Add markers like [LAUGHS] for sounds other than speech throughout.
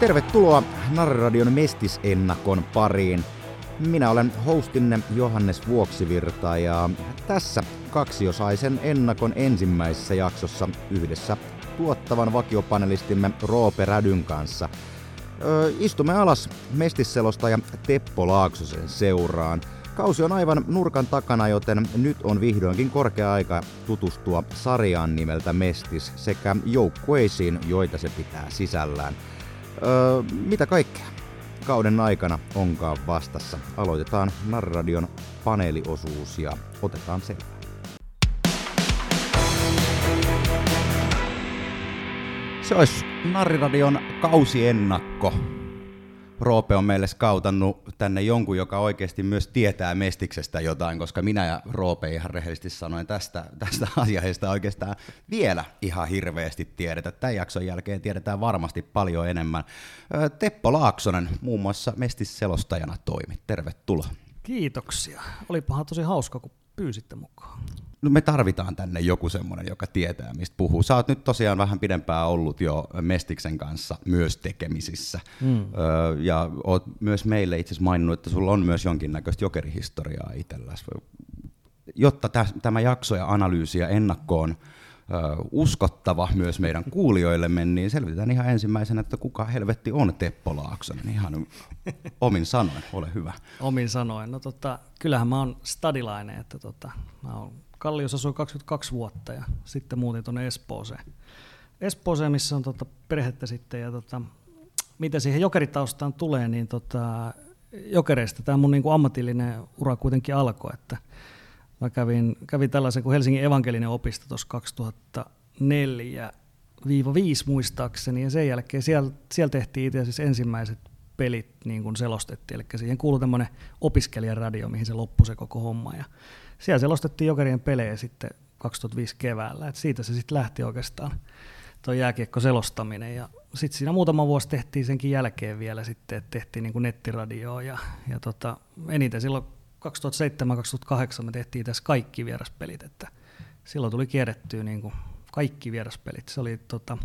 Tervetuloa Narradion Mestisennakon pariin. Minä olen hostinne Johannes Vuoksivirta ja tässä kaksiosaisen ennakon ensimmäisessä jaksossa yhdessä tuottavan vakiopanelistimme Roope Rädyn kanssa. Ö, istumme alas mestisselostaja Teppo Laaksosen seuraan. Kausi on aivan nurkan takana, joten nyt on vihdoinkin korkea aika tutustua sarjaan nimeltä Mestis sekä joukkueisiin, joita se pitää sisällään. Öö, mitä kaikkea kauden aikana onkaan vastassa? Aloitetaan Narradion paneeliosuus ja otetaan selvää. Se olisi Narriradion kausiennakko. Roope on meille skautannut tänne jonkun, joka oikeasti myös tietää Mestiksestä jotain, koska minä ja Roope ihan rehellisesti sanoen tästä, tästä [LAUGHS] asiasta oikeastaan vielä ihan hirveästi tiedetä. Tämän jakson jälkeen tiedetään varmasti paljon enemmän. Teppo Laaksonen muun muassa Mestis-selostajana toimi. Tervetuloa. Kiitoksia. Olipahan tosi hauska, kun pyysitte mukaan no me tarvitaan tänne joku semmoinen, joka tietää, mistä puhuu. Sä oot nyt tosiaan vähän pidempään ollut jo Mestiksen kanssa myös tekemisissä. Mm. Öö, ja oot myös meille itse asiassa maininnut, että sulla on myös jonkinnäköistä jokerihistoriaa itselläsi. Jotta tämä jakso ja analyysi ja ennakkoon uskottava myös meidän kuulijoillemme, niin selvitetään ihan ensimmäisenä, että kuka helvetti on Teppo Laaksonen. Ihan omin sanoen, ole hyvä. Omin sanoen. No tota, kyllähän mä oon stadilainen, että tota, mä oon Kalliossa asui 22 vuotta ja sitten muutin tuonne Espooseen. Espooseen, missä on tota perhettä sitten ja tota, mitä siihen jokeritaustaan tulee, niin tota, jokereista tämä mun niinku ammatillinen ura kuitenkin alkoi, että mä kävin, kävin tällaisen kuin Helsingin evankelinen opisto tuossa 2004 5 muistaakseni, ja sen jälkeen siellä, siellä tehtiin itse asiassa ensimmäiset pelit niin kuin selostettiin, eli siihen kuului tämmöinen opiskelijaradio, mihin se loppui se koko homma, ja siellä selostettiin Jokerien pelejä sitten 2005 keväällä. Et siitä se sitten lähti oikeastaan tuo jääkiekko selostaminen. Ja sitten siinä muutama vuosi tehtiin senkin jälkeen vielä sitten, että tehtiin niin nettiradioa. Ja, ja tota, eniten silloin 2007-2008 me tehtiin tässä kaikki vieraspelit. Että silloin tuli kierrettyä niin kuin kaikki vieraspelit. Se oli tota,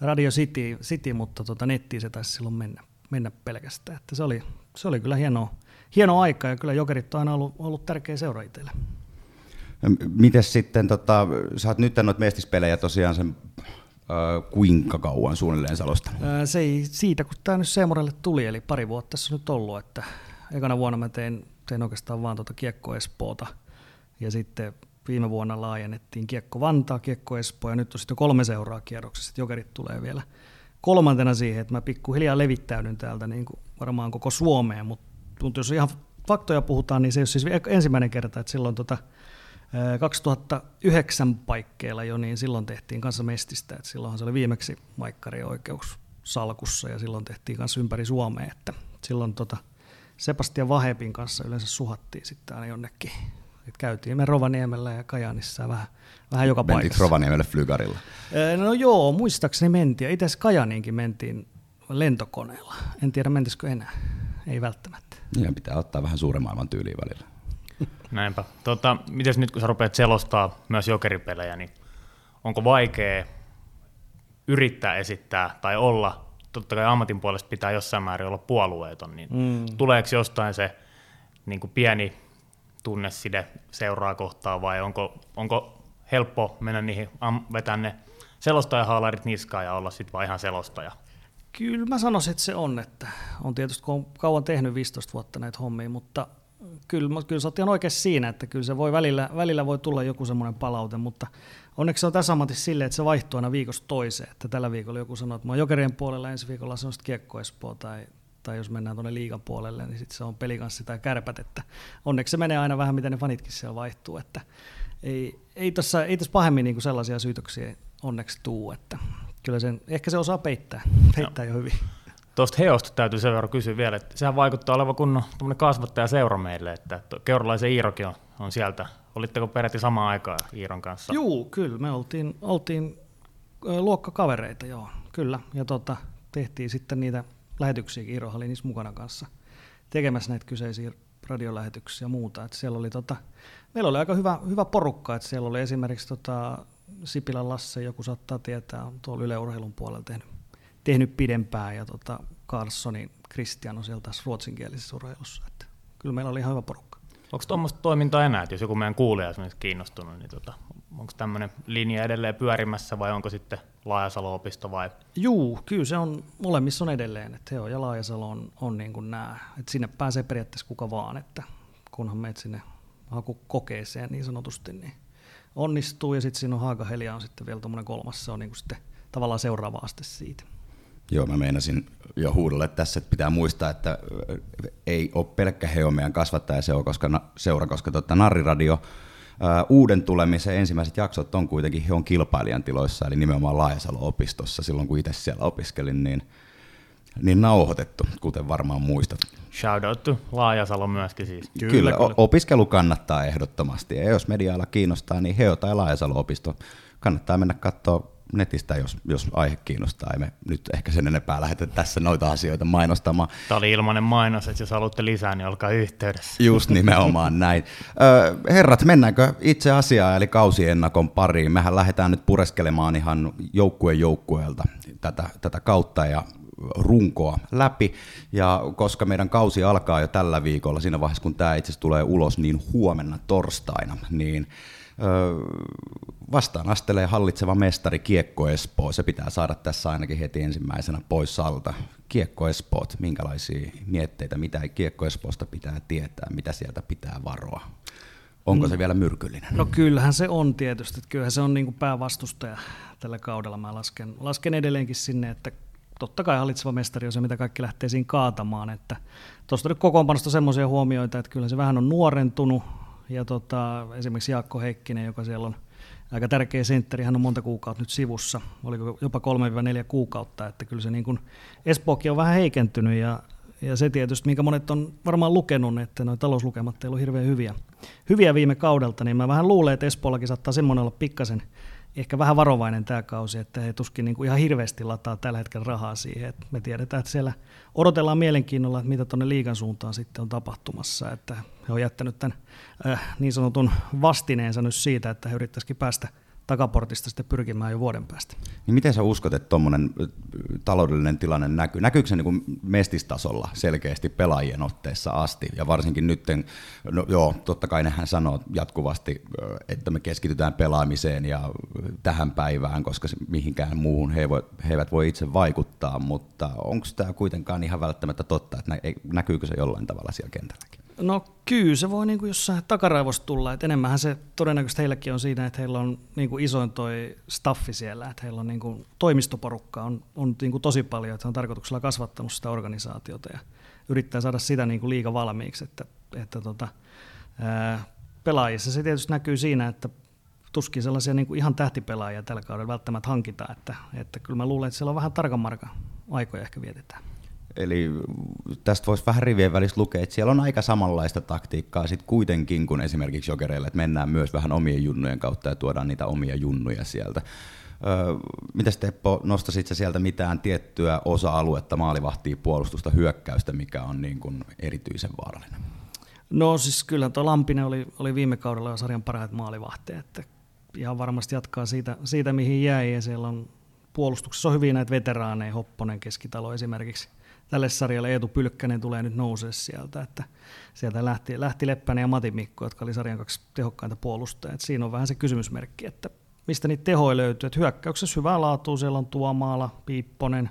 Radio City, City mutta tota, nettiin se taisi silloin mennä, mennä pelkästään. Että se, oli, se oli kyllä hienoa hieno aika ja kyllä Jokerit on aina ollut, ollut tärkeä seura itselle. Miten sitten, tota, sä oot nyt noita mestispelejä tosiaan sen äh, kuinka kauan suunnilleen salosta? Se ei siitä, kun tämä nyt Seemorelle tuli, eli pari vuotta tässä on nyt ollut, että ekana vuonna mä tein, tein oikeastaan vaan tuota Kiekko Espoota, ja sitten viime vuonna laajennettiin Kiekko Vantaa, Kiekko Espoo, ja nyt on sitten kolme seuraa kierroksessa, että Jokerit tulee vielä kolmantena siihen, että mä pikkuhiljaa levittäydyn täältä niin kuin varmaan koko Suomeen, mutta mutta jos ihan faktoja puhutaan, niin se ei ole siis ensimmäinen kerta, että silloin tota, 2009 paikkeilla jo, niin silloin tehtiin kanssa mestistä, että silloinhan se oli viimeksi Maikkari oikeus salkussa ja silloin tehtiin kanssa ympäri Suomea, että silloin tota Sebastian Vahepin kanssa yleensä suhattiin sitten aina jonnekin. Et käytiin me Rovaniemellä ja Kajanissa vähän, vähän joka Mentikö paikassa. Rovaniemelle flygarilla? No joo, muistaakseni mentiin. Itse asiassa Kajaniinkin mentiin lentokoneella. En tiedä mentisikö enää. Ei välttämättä. Niin pitää ottaa vähän suuren maailman tyyliin välillä. [LAUGHS] Näinpä. Tota, miten nyt kun sä rupeat selostaa myös jokeripelejä, niin onko vaikea yrittää esittää tai olla, totta kai ammatin puolesta pitää jossain määrin olla puolueeton, niin mm. tuleeko jostain se niin kuin pieni tunneside seuraa kohtaa vai onko, onko helppo mennä niihin, vetää ne selostajahaalarit niskaan ja olla sitten vaan ihan selostaja? Kyllä mä sanoisin, että se on, että on tietysti kun on kauan tehnyt 15 vuotta näitä hommia, mutta kyllä, kyllä sä oot ihan oikeassa siinä, että kyllä se voi välillä, välillä voi tulla joku semmoinen palaute, mutta onneksi se on tässä ammatissa silleen, että se vaihtuu aina viikosta toiseen, että tällä viikolla joku sanoo, että mä oon jokerien puolella, ensi viikolla se on sitten kiekko Espoo tai, tai jos mennään tuonne liigan puolelle, niin sitten se on pelikanssi tai kärpät, että onneksi se menee aina vähän, miten ne fanitkin siellä vaihtuu, että ei, ei tässä ei pahemmin niin sellaisia syytöksiä onneksi tuu, että kyllä sen, ehkä se osaa peittää, peittää jo hyvin. Tuosta Heosta täytyy sen verran kysyä vielä, että sehän vaikuttaa olevan kunnon kasvattaja seura meille, että Keuralaisen Iirokin on, on sieltä. Olitteko peräti samaan aikaan Iiron kanssa? Joo, kyllä. Me oltiin, oltiin luokkakavereita, joo, kyllä. Ja tota, tehtiin sitten niitä lähetyksiäkin, Iiro oli niissä mukana kanssa tekemässä näitä kyseisiä radiolähetyksiä ja muuta. Et siellä oli tota, meillä oli aika hyvä, hyvä porukka, että siellä oli esimerkiksi tota, Sipilän Lasse, joku saattaa tietää, on tuolla Yle Urheilun puolella tehnyt, tehnyt pidempään, ja tota Carlsonin Christian on siellä taas ruotsinkielisessä urheilussa. Että kyllä meillä oli ihan hyvä porukka. Onko tuommoista toimintaa enää, että jos joku meidän kuulija on kiinnostunut, niin tota, onko tämmöinen linja edelleen pyörimässä vai onko sitten Laajasalo-opisto vai? Juu, kyllä se on, molemmissa on edelleen, että Heo ja Laajasalo on, on niin kuin nämä, että sinne pääsee periaatteessa kuka vaan, että kunhan meet sinne hakukokeeseen niin sanotusti, niin onnistuu ja sitten siinä on Haakahelia on sitten vielä tuommoinen kolmas, se on niin kuin sitten tavallaan seuraava aste siitä. Joo, mä meinasin jo huudolle tässä, että pitää muistaa, että ei ole pelkkä Heo meidän kasvattajaseura, koska, seura, koska tota, Narriradio uuden tulemisen ensimmäiset jaksot on kuitenkin Heon kilpailijan tiloissa, eli nimenomaan Laajasalo-opistossa silloin, kun itse siellä opiskelin, niin, niin nauhoitettu, kuten varmaan muistat. Shout to Laajasalo myöskin siis. Kyllä, kyllä, kyllä. opiskelu kannattaa ehdottomasti, ja jos mediaala kiinnostaa, niin Heo tai Laajasalo-opisto kannattaa mennä katsoa netistä, jos, jos aihe kiinnostaa. Ei me nyt ehkä sen enempää lähetä tässä noita asioita mainostamaan. Tämä oli ilmainen mainos, että jos haluatte lisää, niin olkaa yhteydessä. Just nimenomaan [LAUGHS] näin. herrat, mennäänkö itse asiaan, eli kausiennakon pariin? Mehän lähdetään nyt pureskelemaan ihan joukkueen joukkueelta tätä, tätä kautta ja runkoa läpi. Ja koska meidän kausi alkaa jo tällä viikolla, siinä vaiheessa kun tämä itse tulee ulos, niin huomenna torstaina, niin vastaan astelee hallitseva mestari Kiekko Espoo. Se pitää saada tässä ainakin heti ensimmäisenä pois alta. Kiekko Espoot, minkälaisia mietteitä, mitä Kiekko Espoosta pitää tietää, mitä sieltä pitää varoa? Onko se mm. vielä myrkyllinen? No kyllähän se on tietysti. Kyllähän se on niin kuin päävastustaja tällä kaudella. Mä lasken, lasken edelleenkin sinne, että totta kai hallitseva mestari on se, mitä kaikki lähtee siinä kaatamaan. Että tuosta nyt kokoonpanosta semmoisia huomioita, että kyllä se vähän on nuorentunut. Ja tota, esimerkiksi Jaakko Heikkinen, joka siellä on – aika tärkeä sentteri, hän on monta kuukautta nyt sivussa, oliko jopa 3-4 kuukautta, että kyllä se niin kuin Espookin on vähän heikentynyt ja, ja se tietysti, minkä monet on varmaan lukenut, että nuo talouslukemat ei ole hirveän hyviä, hyviä viime kaudelta, niin mä vähän luulen, että Espoollakin saattaa semmoinen olla pikkasen ehkä vähän varovainen tämä kausi, että he tuskin niin kuin ihan hirveästi lataa tällä hetkellä rahaa siihen. Et me tiedetään, että siellä odotellaan mielenkiinnolla, että mitä tuonne liigan suuntaan sitten on tapahtumassa. Että he on jättänyt tämän äh, niin sanotun vastineensa nyt siitä, että he yrittäisikin päästä – takaportista sitten pyrkimään jo vuoden päästä. Niin miten sä uskot, että tuommoinen taloudellinen tilanne näkyy? Näkyykö se niin mestistasolla selkeästi pelaajien otteessa asti? Ja varsinkin nyt, no joo, totta kai nehän sanoo jatkuvasti, että me keskitytään pelaamiseen ja tähän päivään, koska mihinkään muuhun he, voi, he eivät voi itse vaikuttaa, mutta onko tämä kuitenkaan ihan välttämättä totta, että näkyykö se jollain tavalla siellä kentälläkin? No kyllä se voi niin jossain takaraivosta tulla, että enemmänhän se todennäköisesti heilläkin on siinä, että heillä on niin kuin isoin toi staffi siellä, että heillä on niin kuin, toimistoporukkaa on, on niin kuin tosi paljon, että on tarkoituksella kasvattanut sitä organisaatiota ja yrittää saada sitä niin kuin liiga valmiiksi, että, että tota, ää, pelaajissa se tietysti näkyy siinä, että tuskin sellaisia niin kuin ihan tähtipelaajia tällä kaudella välttämättä hankitaan, että, että kyllä mä luulen, että siellä on vähän tarkan aikoja ehkä vietetään. Eli tästä voisi vähän rivien välissä lukea, että siellä on aika samanlaista taktiikkaa sitten kuitenkin kuin esimerkiksi jokereilla, että mennään myös vähän omien junnujen kautta ja tuodaan niitä omia junnuja sieltä. Öö, Miten Teppo, nostasit sä sieltä mitään tiettyä osa-aluetta, maalivahtia, puolustusta, hyökkäystä, mikä on niin kuin erityisen vaarallinen? No siis kyllä tuo Lampinen oli, oli viime kaudella jo sarjan parhaat maalivahteet, että ihan varmasti jatkaa siitä, siitä mihin jäi ja siellä on puolustuksessa on hyvin näitä veteraaneja, Hopponen keskitalo esimerkiksi – tälle sarjalle Eetu Pylkkänen tulee nyt nousee sieltä, että sieltä lähti, lähti Leppänen ja Mati Mikko, jotka oli sarjan kaksi tehokkainta puolustajaa. Et siinä on vähän se kysymysmerkki, että mistä niitä tehoja löytyy. Et hyökkäyksessä hyvää laatua, siellä on Tuomaala, Piipponen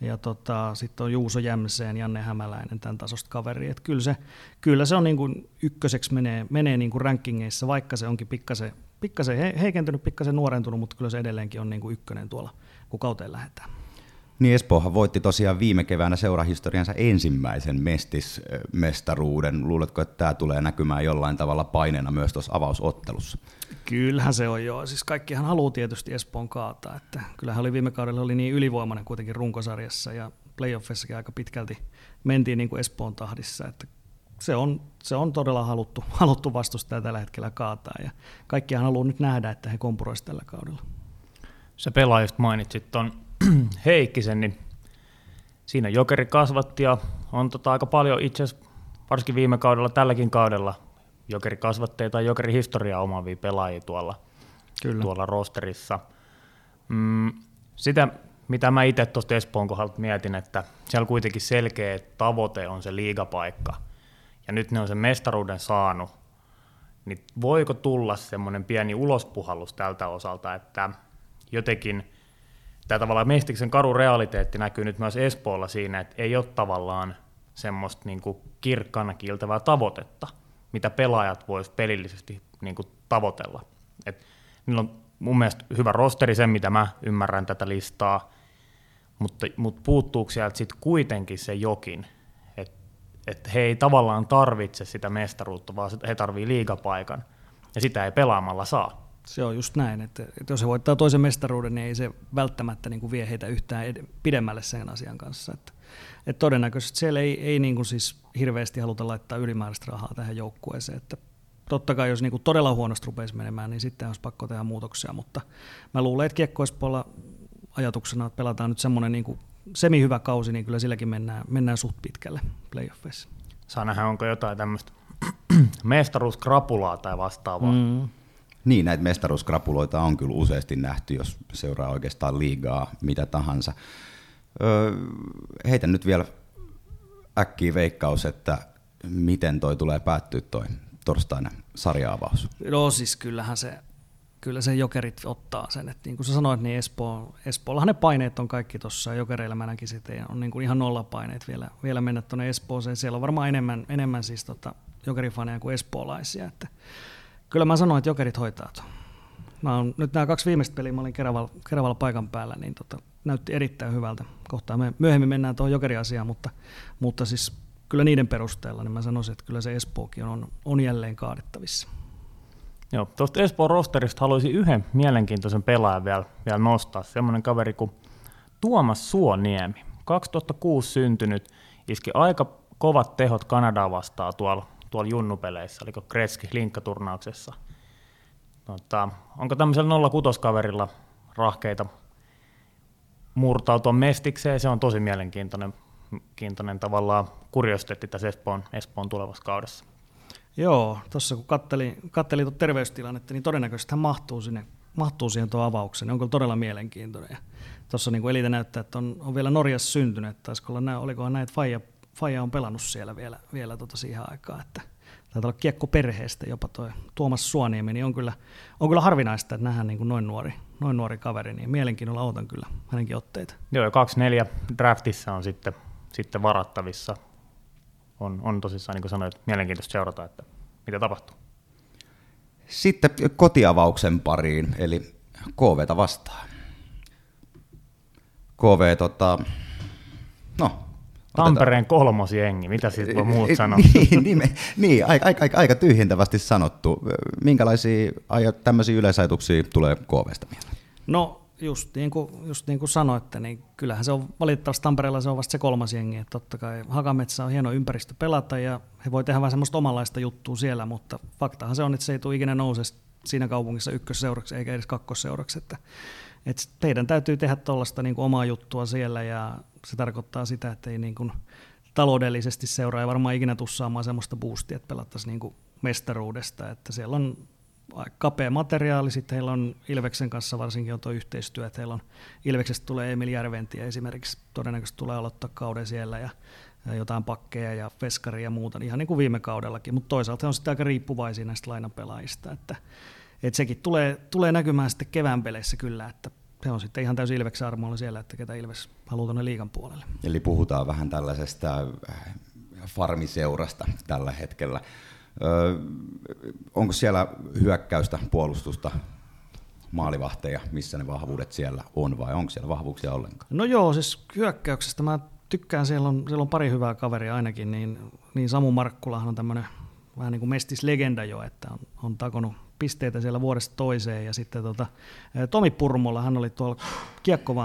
ja tota, sitten on Juuso Jämseen, Janne Hämäläinen, tämän tasosta kaveri. Et kyllä, se, kyllä se on niin kuin ykköseksi menee, menee niin kuin rankingeissa, vaikka se onkin pikkasen, pikkasen heikentynyt, pikkasen nuorentunut, mutta kyllä se edelleenkin on niin kuin ykkönen tuolla, kun kauteen lähdetään. Niin Espoohan voitti tosiaan viime keväänä seurahistoriansa ensimmäisen mestismestaruuden. Luuletko, että tämä tulee näkymään jollain tavalla paineena myös tuossa avausottelussa? Kyllähän se on joo. Siis kaikkihan haluaa tietysti Espoon kaataa. Että kyllähän oli viime kaudella oli niin ylivoimainen kuitenkin runkosarjassa ja playoffissakin aika pitkälti mentiin niin kuin Espoon tahdissa. Että se on, se on todella haluttu, [LAUGHS] haluttu vastustaja tällä hetkellä kaataa ja kaikkihan haluaa nyt nähdä, että he kompuroisivat tällä kaudella. Se pelaaja, just mainitsit tuon [CLEARS THROAT] Heikkisen, niin siinä jokeri kasvatti ja on tota aika paljon itse asiassa, varsinkin viime kaudella, tälläkin kaudella, jokeri kasvatteja tai jokeri historiaa omaavia pelaajia tuolla, Kyllä. tuolla rosterissa. Mm, sitä, mitä mä itse tuosta Espoon kohdalta mietin, että siellä kuitenkin selkeä tavoite on se liigapaikka, ja nyt ne on sen mestaruuden saanut, niin voiko tulla semmoinen pieni ulospuhallus tältä osalta, että jotenkin tämä tavallaan Mestiksen karu realiteetti näkyy nyt myös Espoolla siinä, että ei ole tavallaan semmoista niin kuin kirkkana kiiltävää tavoitetta, mitä pelaajat voisivat pelillisesti niin kuin tavoitella. Et niillä on mun mielestä hyvä rosteri, sen mitä mä ymmärrän tätä listaa, mutta, mutta puuttuuko sieltä sitten kuitenkin se jokin, että et he ei tavallaan tarvitse sitä mestaruutta, vaan he tarvii liigapaikan, ja sitä ei pelaamalla saa. Se on just näin, että, että jos he voittaa toisen mestaruuden, niin ei se välttämättä niin kuin vie heitä yhtään ed- pidemmälle sen asian kanssa. Että, että todennäköisesti siellä ei, ei niin kuin siis hirveästi haluta laittaa ylimääräistä rahaa tähän joukkueeseen. Että totta kai jos niin kuin todella huonosti rupeisi menemään, niin sitten olisi pakko tehdä muutoksia, mutta mä luulen, että Kiekko ajatuksena, että pelataan nyt semmoinen niin kuin semi-hyvä kausi, niin kyllä silläkin mennään, mennään suht pitkälle playoffeissa. Saa nähdä, onko jotain tämmöistä [CLEARS THROAT] mestaruuskrapulaa tai vastaavaa. Mm. Niin, näitä mestaruuskrapuloita on kyllä useasti nähty, jos seuraa oikeastaan liigaa, mitä tahansa. Öö, heitän nyt vielä äkkiä veikkaus, että miten toi tulee päättyä toi torstaina sarjaavaus. No siis kyllähän se, kyllä se jokerit ottaa sen. että niin kuin sä sanoit, niin Espoo, Espoollahan ne paineet on kaikki tuossa. Jokereilla mä näkisin, että on niin kuin ihan nollapaineet vielä, vielä mennä tuonne Espooseen. Siellä on varmaan enemmän, enemmän siis tota jokerifaneja kuin espoolaisia. Että Kyllä mä sanoin, että jokerit hoitaa. Mä oon, nyt nämä kaksi viimeistä peliä, mä olin Keravalla, Keravalla paikan päällä, niin tota, näytti erittäin hyvältä. Kohtaa me myöhemmin mennään tuohon jokeriasiaan, mutta, mutta siis kyllä niiden perusteella, niin mä sanoisin, että kyllä se Espookin on, on jälleen kaadettavissa. Joo, tuosta Espoon rosterista haluaisin yhden mielenkiintoisen pelaajan vielä, vielä nostaa. Semmoinen kaveri kuin Tuomas Suoniemi, 2006 syntynyt, iski aika kovat tehot Kanadaa vastaan tuolla tuolla junnupeleissä, oliko Kretski linkkaturnauksessa. Tota, onko tämmöisellä 06-kaverilla rahkeita murtautua mestikseen, se on tosi mielenkiintoinen kiintoinen tavallaan kuriositeetti tässä Espoon, Espoon tulevassa kaudessa. Joo, tuossa kun kattelin, kattelin tuota terveystilannetta, niin todennäköisesti hän mahtuu, sinne, mahtuu siihen tuon avaukseen. On kyllä todella mielenkiintoinen. tuossa niin Elite näyttää, että on, on vielä Norjassa syntynyt. Taisiko olla olikohan näitä Faija Faija on pelannut siellä vielä, vielä tota siihen aikaan, että taitaa olla kiekko perheestä jopa tuo Tuomas Suoniemi, niin on kyllä, on kyllä harvinaista, että nähdään niin kuin noin, nuori, noin nuori kaveri, niin mielenkiinnolla otan kyllä hänenkin otteita. Joo, ja 24 draftissa on sitten, sitten varattavissa. On, on tosissaan, niin kuin sanoit, mielenkiintoista seurata, että mitä tapahtuu. Sitten kotiavauksen pariin, eli KVta vastaan. KV, tota, no, Tampereen kolmosjengi, mitä siitä voi muut sanoa? niin, niin, niin aika, aika, aika tyhjentävästi sanottu. Minkälaisia tämmöisiä yleisajatuksia tulee KVsta mieleen? No just niin kuin, just niin kuin sanoitte, niin kyllähän se on valitettavasti Tampereella se on vasta se kolmas jengi. Että totta kai Hakametsä on hieno ympäristö pelata ja he voi tehdä vähän semmoista omanlaista juttua siellä, mutta faktahan se on, että se ei tule ikinä nouse siinä kaupungissa ykkösseuraksi eikä edes kakkosseuraksi. Että, että teidän täytyy tehdä tuollaista niin omaa juttua siellä ja se tarkoittaa sitä, että ei niin kuin taloudellisesti seuraa ja varmaan ikinä tussaamaan semmoista boostia, että pelattaisiin niin kuin mestaruudesta, että siellä on kapea materiaali, sitten heillä on Ilveksen kanssa varsinkin on tuo yhteistyö, että heillä on Ilveksestä tulee Emil Järventi ja esimerkiksi. Todennäköisesti tulee aloittaa kauden siellä ja, jotain pakkeja ja veskaria ja muuta, ihan niin kuin viime kaudellakin, mutta toisaalta on sitten aika riippuvaisia näistä lainapelaajista, että, että sekin tulee, tulee näkymään sitten kevään peleissä kyllä, että se on sitten ihan täysin Ilveksen armoilla siellä, että ketä Ilves haluaa tuonne liigan puolelle. Eli puhutaan vähän tällaisesta äh, farmiseurasta tällä hetkellä. Öö, onko siellä hyökkäystä, puolustusta, maalivahteja, missä ne vahvuudet siellä on vai onko siellä vahvuuksia ollenkaan? No joo, siis hyökkäyksestä mä tykkään, siellä on, siellä on pari hyvää kaveria ainakin, niin, niin Samu Markkulahan on tämmöinen vähän niin kuin mestislegenda jo, että on, on takonut pisteitä siellä vuodesta toiseen. Ja sitten tota, Tomi Purmola, hän oli tuolla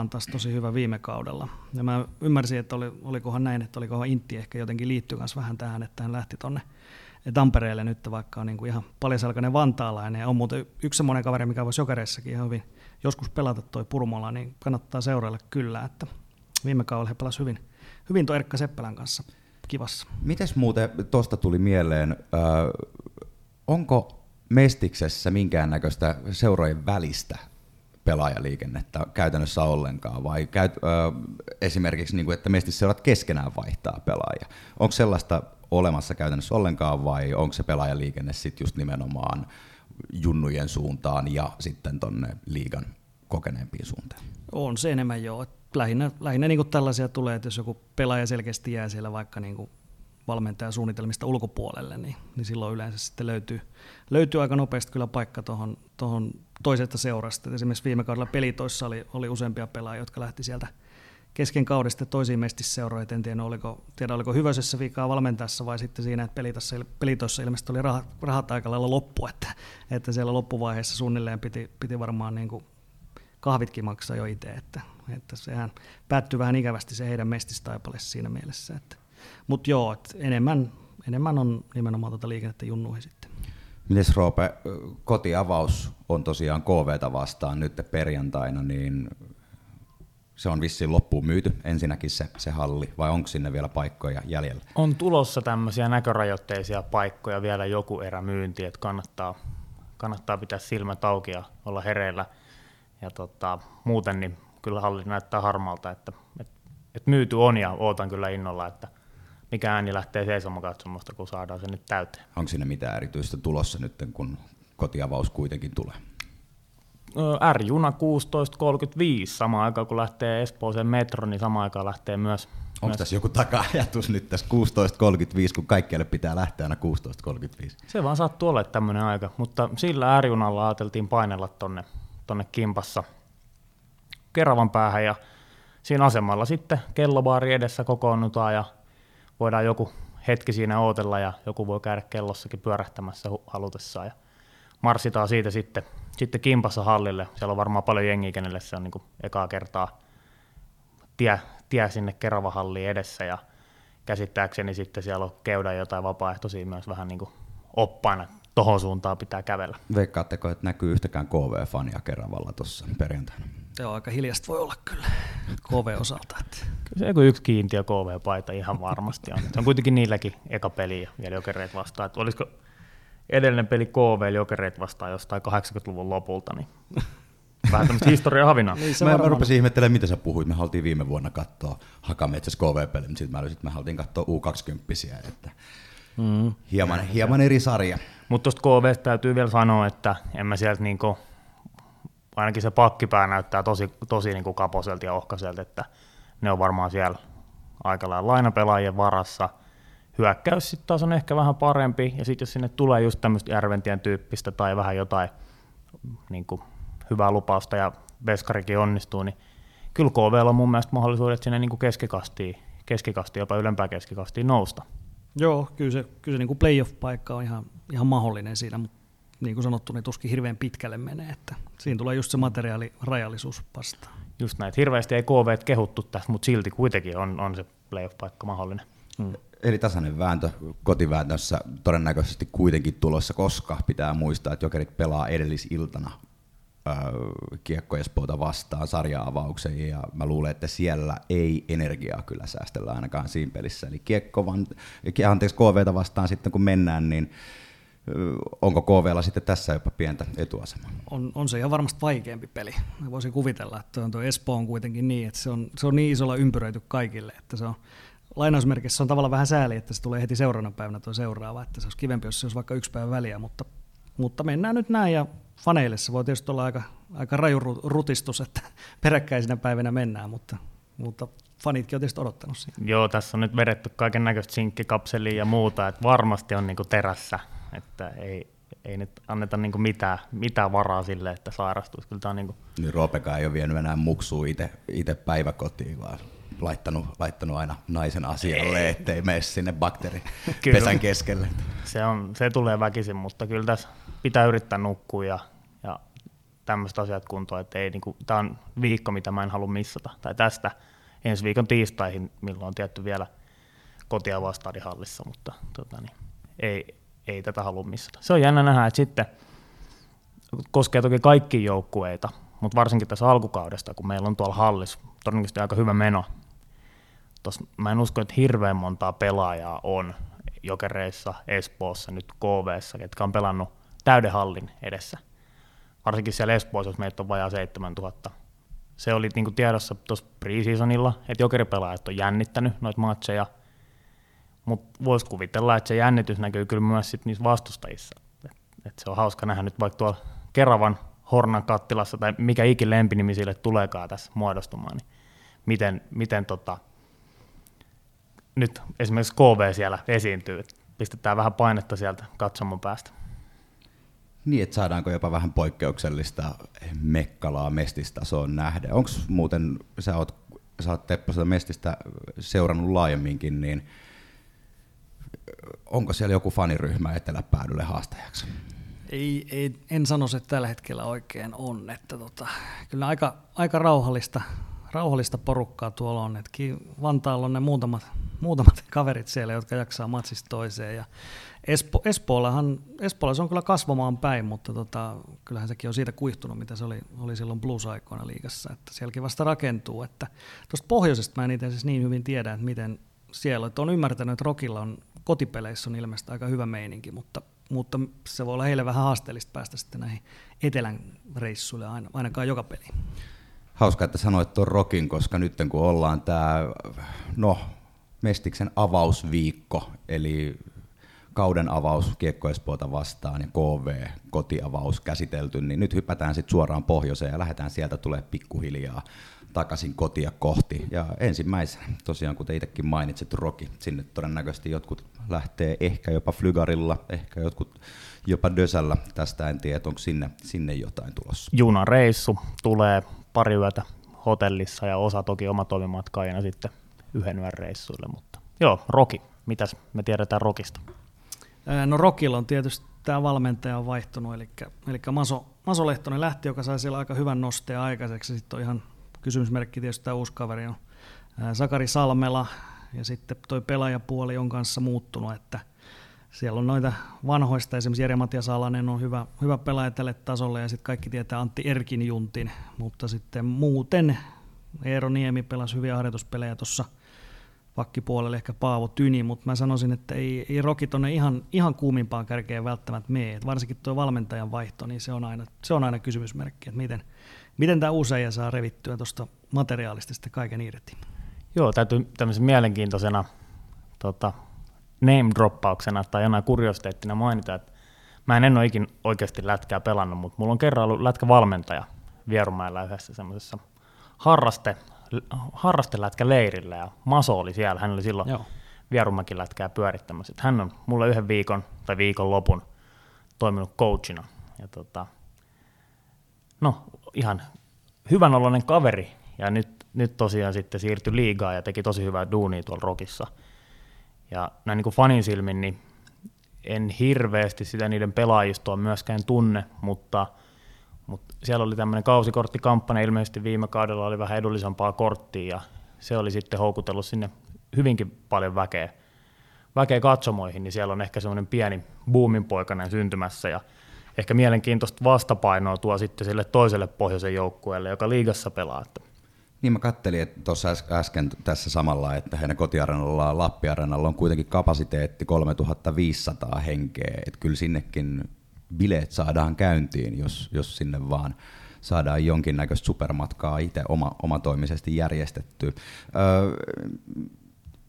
taas tosi hyvä viime kaudella. Ja mä ymmärsin, että oli, olikohan näin, että olikohan Intti ehkä jotenkin liittyy myös vähän tähän, että hän lähti tonne Tampereelle nyt, vaikka on niin kuin ihan paljasalkainen vantaalainen. Ja on muuten yksi semmoinen kaveri, mikä voisi jokereissakin ihan hyvin joskus pelata toi Purmola, niin kannattaa seurailla kyllä, että viime kaudella he pelasivat hyvin, hyvin tuo Erkka Seppälän kanssa kivassa. Mites muuten, tuosta tuli mieleen, äh, onko Mestiksessä minkäännäköistä seurojen välistä pelaajaliikennettä käytännössä ollenkaan, vai käyt, ö, esimerkiksi, niin kuin, että seurat keskenään vaihtaa pelaajia? Onko sellaista olemassa käytännössä ollenkaan, vai onko se pelaajaliikenne sitten just nimenomaan junnujen suuntaan ja sitten tonne liigan kokeneempiin suuntaan? On se enemmän joo. Lähinnä, lähinnä niin tällaisia tulee, että jos joku pelaaja selkeästi jää siellä vaikka niin kuin valmentajasuunnitelmista ulkopuolelle, niin, niin silloin yleensä sitten löytyy, löytyy aika nopeasti kyllä paikka tuohon, tuohon toisesta seurasta. Et esimerkiksi viime kaudella pelitoissa oli, oli useampia pelaajia, jotka lähti sieltä kesken kaudesta toisiin mestisseuroihin. En tiedä oliko, tiedä, oliko hyväisessä vikaa valmentajassa vai sitten siinä, että pelitossa, pelitoissa ilmeisesti oli rahat, rahat aika lailla loppu, että, että siellä loppuvaiheessa suunnilleen piti, piti varmaan niin kuin kahvitkin maksaa jo itse, että, että sehän päättyi vähän ikävästi se heidän mestistaipaleessa siinä mielessä. Että, mutta joo, että enemmän, enemmän on nimenomaan tuota liikennettä junnuihin sitten. Mites Roope, kotiavaus on tosiaan KVta vastaan nyt perjantaina, niin se on vissiin loppuun myyty ensinnäkin se, se halli, vai onko sinne vielä paikkoja jäljellä? On tulossa tämmöisiä näkörajoitteisia paikkoja vielä joku erä myynti, että kannattaa, kannattaa pitää silmät auki ja olla hereillä. Ja tota, muuten niin kyllä halli näyttää harmalta, että, että, että myyty on ja ootan kyllä innolla, että – mikä ääni lähtee seisomakatsomusta, kun saadaan se nyt täyteen. Onko sinne mitään erityistä tulossa nyt, kun kotiavaus kuitenkin tulee? R-juna 16.35, sama aika kun lähtee Espooseen metro, niin sama aikaan lähtee myös. Onko myös... tässä joku taka-ajatus nyt tässä 16.35, kun kaikkialle pitää lähteä aina 16.35? Se vaan sattuu olla tämmöinen aika, mutta sillä R-junalla ajateltiin painella tonne, tonne kimpassa Keravan päähän ja siinä asemalla sitten kellobaari edessä kokoonnutaan ja voidaan joku hetki siinä ootella ja joku voi käydä kellossakin pyörähtämässä halutessaan. Ja marssitaan siitä sitten, sitten kimpassa hallille. Siellä on varmaan paljon jengiä, kenelle se on niin kuin ekaa kertaa tie, tie sinne Keravahalliin edessä ja käsittääkseni sitten siellä on keudaan jotain vapaaehtoisia myös vähän niin kuin oppaina, tohon suuntaan pitää kävellä. Veikkaatteko, että näkyy yhtäkään KV-fania Keravalla tuossa perjantaina? Joo, aika hiljasta voi olla kyllä KV-osalta. Että. Kyllä se joku yksi kiintiö KV-paita ihan varmasti on. Se on kuitenkin niilläkin eka peli vielä jokereet vastaan. Että olisiko edellinen peli KV jokereet vastaan jostain 80-luvun lopulta, niin [LAUGHS] vähän tämmöistä historiaa havinaa. niin, mä, mä rupesin ihmettelemään, mitä sä puhuit. Me haltiin viime vuonna katsoa Hakametsässä KV-peli, mutta sitten mä, sit me haltiin katsoa U20, että mm. hieman, hieman eri sarja. Mutta tuosta KV täytyy vielä sanoa, että en mä sieltä niinku ainakin se pakkipää näyttää tosi, tosi niin kuin kaposelta ja ohkaiselta, että ne on varmaan siellä aika lailla lainapelaajien varassa. Hyökkäys sitten taas on ehkä vähän parempi, ja sitten jos sinne tulee just tämmöistä Järventien tyyppistä tai vähän jotain niin kuin hyvää lupausta ja Veskarikin onnistuu, niin kyllä KV on mun mielestä mahdollisuudet sinne niin kuin keskikastiin, keskikastiin, jopa ylempää keskikastiin nousta. Joo, kyllä se, kyllä se niin kuin playoff-paikka on ihan, ihan mahdollinen siinä, mutta niin kuin sanottu, niin tuskin hirveän pitkälle menee. Että siinä tulee just se materiaalirajallisuus vastaan. Just näin, hirveästi ei KV kehuttu tässä, mutta silti kuitenkin on, on se playoff-paikka mahdollinen. Mm. Eli tasainen vääntö kotiväännössä todennäköisesti kuitenkin tulossa, koska pitää muistaa, että jokerit pelaa edellisiltana Kiekko Espoota vastaan sarja-avauksen ja mä luulen, että siellä ei energiaa kyllä säästellä ainakaan siinä pelissä. Eli Kiekko, van, anteeksi KVta vastaan sitten kun mennään, niin onko KVlla sitten tässä jopa pientä etuasemaa? On, on se ihan varmasti vaikeampi peli. Mä voisin kuvitella, että tuo Espoo on kuitenkin niin, että se on, se on niin isolla ympyröity kaikille, että se on lainausmerkissä on tavallaan vähän sääli, että se tulee heti seuraavana päivänä tuo seuraava, että se olisi kivempi, jos se olisi vaikka yksi päivä väliä, mutta, mutta mennään nyt näin ja faneille se voi tietysti olla aika, aika raju rutistus, että peräkkäisinä päivinä mennään, mutta, mutta fanitkin on tietysti odottanut sitä. Joo, tässä on nyt vedetty kaiken näköistä sinkkikapselia ja muuta, että varmasti on niinku terässä että ei, ei nyt anneta niinku mitään, mitään varaa sille, että sairastuisi. Kyllä tämä niinku... Niin Roopeka ei ole vienyt enää muksua itse päiväkotiin, vaan laittanut, laittanut aina naisen asialle, ei. ettei mene sinne bakteeripesän [LAUGHS] keskelle. Se, on, se tulee väkisin, mutta kyllä tässä pitää yrittää nukkua ja, ja tämmöiset asiat kuntoon, että ei, niinku, tämä on viikko, mitä mä en halua missata. Tai tästä ensi viikon tiistaihin, milloin on tietty vielä kotia hallissa, mutta tota, niin, ei, ei tätä halua missata. Se on jännä nähdä, että sitten koskee toki kaikki joukkueita, mutta varsinkin tässä alkukaudesta, kun meillä on tuolla hallissa todennäköisesti aika hyvä meno. Tos, mä en usko, että hirveän montaa pelaajaa on Jokereissa, Espoossa, nyt KVssa, jotka on pelannut täyden hallin edessä. Varsinkin siellä Espoossa, jos meitä on vajaa 7000. Se oli niin tiedossa tuossa preseasonilla, että jokeripelaajat on jännittänyt noita matcheja, mutta voisi kuvitella, että se jännitys näkyy kyllä myös sit niissä vastustajissa. Et, et se on hauska nähdä nyt vaikka tuolla Keravan Hornan kattilassa, tai mikä ikin lempinimi sille tuleekaan tässä muodostumaan, niin miten, miten tota, nyt esimerkiksi KV siellä esiintyy, pistetään vähän painetta sieltä katsomon päästä. Niin, että saadaanko jopa vähän poikkeuksellista mekkalaa mestistasoon nähdä. Onko muuten, sä oot, sä oot Teppo sitä mestistä seurannut laajemminkin, niin onko siellä joku faniryhmä eteläpäädylle haastajaksi? Ei, ei, en sano, että tällä hetkellä oikein on. Että tota, kyllä aika, aika rauhallista, rauhallista porukkaa tuolla on. Että Vantaalla on ne muutamat, muutamat [LAUGHS] kaverit siellä, jotka jaksaa matsista toiseen. Ja Espo, Espoollahan, Espoolla se on kyllä kasvamaan päin, mutta tota, kyllähän sekin on siitä kuihtunut, mitä se oli, oli silloin blues-aikoina liigassa. Että sielläkin vasta rakentuu. Että tuosta pohjoisesta mä en itse asiassa niin hyvin tiedä, että miten siellä. Että on ymmärtänyt, että Rokilla on kotipeleissä on ilmeisesti aika hyvä meininki, mutta mutta se voi olla heille vähän haasteellista päästä sitten näihin etelän reissuille aina, ainakaan joka peli. Hauska, että sanoit tuon rokin, koska nyt kun ollaan tämä, no, Mestiksen avausviikko, eli kauden avaus Kiekko Espoota vastaan ja KV kotiavaus käsitelty, niin nyt hypätään sitten suoraan pohjoiseen ja lähdetään sieltä tulee pikkuhiljaa takaisin kotia kohti. Ja ensimmäisenä, tosiaan kuten itsekin mainitsit, Roki, sinne todennäköisesti jotkut lähtee ehkä jopa Flygarilla, ehkä jotkut jopa Dösällä. Tästä en tiedä, onko sinne, sinne jotain tulossa. Junareissu tulee pari yötä hotellissa ja osa toki oma toimimatkaajana sitten yhden yön reissuille. Mutta joo, Roki. Mitäs me tiedetään Rokista? No Rokilla on tietysti tämä valmentaja on vaihtunut, eli, eli Maso, Maso Lehtonen lähti, joka sai siellä aika hyvän nosteen aikaiseksi. Sitten on ihan kysymysmerkki tietysti tämä uusi kaveri on Sakari Salmela, ja sitten toi pelaajapuoli on kanssa muuttunut, että siellä on noita vanhoista, esimerkiksi Jere Matias Alanen on hyvä, hyvä pelaaja tälle tasolle, ja sitten kaikki tietää Antti Erkin juntin, mutta sitten muuten Eero Niemi pelasi hyviä harjoituspelejä tuossa pakkipuolelle, ehkä Paavo Tyni, mutta mä sanoisin, että ei, ei Roki tuonne ihan, ihan kuumimpaan kärkeen välttämättä mene. Varsinkin tuo valmentajan vaihto, niin se on aina, se on aina kysymysmerkki, että miten, miten tämä usein saa revittyä tuosta materiaalista sitten kaiken irti. Joo, täytyy tämmöisen mielenkiintoisena tota, name-droppauksena tai jonain kuriositeettina mainita, että mä en, en ole ikin oikeasti lätkää pelannut, mutta mulla on kerran ollut lätkävalmentaja Vierumäellä yhdessä semmoisessa harraste, harrastelätkäleirillä ja Maso oli siellä, hän oli silloin Joo. Vierumäkin lätkää pyörittämässä. Hän on mulle yhden viikon tai viikon lopun toiminut coachina. Ja tota, no, ihan hyvän oloinen kaveri. Ja nyt nyt tosiaan sitten siirtyi liigaan ja teki tosi hyvää duunia tuolla Rokissa. Ja näin niin kuin fanin silmin, niin en hirveästi sitä niiden pelaajistoa myöskään tunne, mutta, mutta siellä oli tämmöinen kausikorttikampanja, ilmeisesti viime kaudella oli vähän edullisempaa korttia ja se oli sitten houkutellut sinne hyvinkin paljon väkeä, väkeä katsomoihin, niin siellä on ehkä semmoinen pieni boomin poikainen syntymässä ja ehkä mielenkiintoista vastapainoa tuo sitten sille toiselle pohjoisen joukkueelle, joka liigassa pelaa. Niin mä kattelin tuossa äsken tässä samalla, että heidän kotiarenalla lappi on kuitenkin kapasiteetti 3500 henkeä, että kyllä sinnekin bileet saadaan käyntiin, jos, jos sinne vaan saadaan jonkinnäköistä supermatkaa itse oma, omatoimisesti järjestetty. Öö,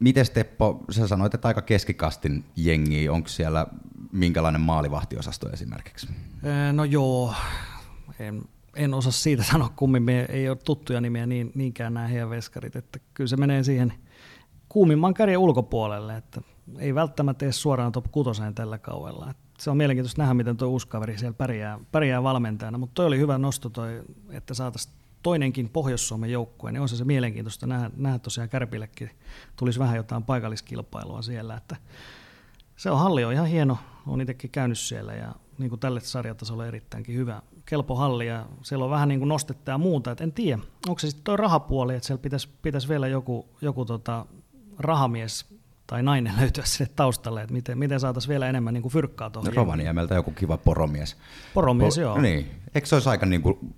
Miten Teppo, sä sanoit, että aika keskikastin jengi, onko siellä minkälainen maalivahtiosasto esimerkiksi? No joo, en, en osaa siitä [LAUGHS] sanoa kummin, me ei ole tuttuja nimiä niin, niinkään nämä heidän veskarit, että kyllä se menee siihen kuumimman kärjen ulkopuolelle, että ei välttämättä edes suoraan top kutoseen tällä kaudella. Se on mielenkiintoista nähdä, miten tuo uusi kaveri siellä pärjää, pärjää valmentajana, mutta toi oli hyvä nosto toi, että saataisiin toinenkin Pohjois-Suomen joukkue, niin on se, se mielenkiintoista nähdä, nähdä tosiaan Kärpillekin, tulisi vähän jotain paikalliskilpailua siellä, että se on halli on ihan hieno, on itsekin käynyt siellä ja niin kuin tälle sarjatasolle erittäinkin hyvä, kelpo halli ja siellä on vähän niin kuin nostetta ja muuta, et en tiedä, onko se sitten tuo rahapuoli, että siellä pitäisi, pitäisi vielä joku, joku tota rahamies tai nainen [LAUGHS] löytyä sinne taustalle, että miten, miten saataisiin vielä enemmän niin kuin fyrkkaa tuohon. Rovaniemeltä joku kiva poromies. Poromies, po- joo. Niin, eikö se olisi aika niin kuin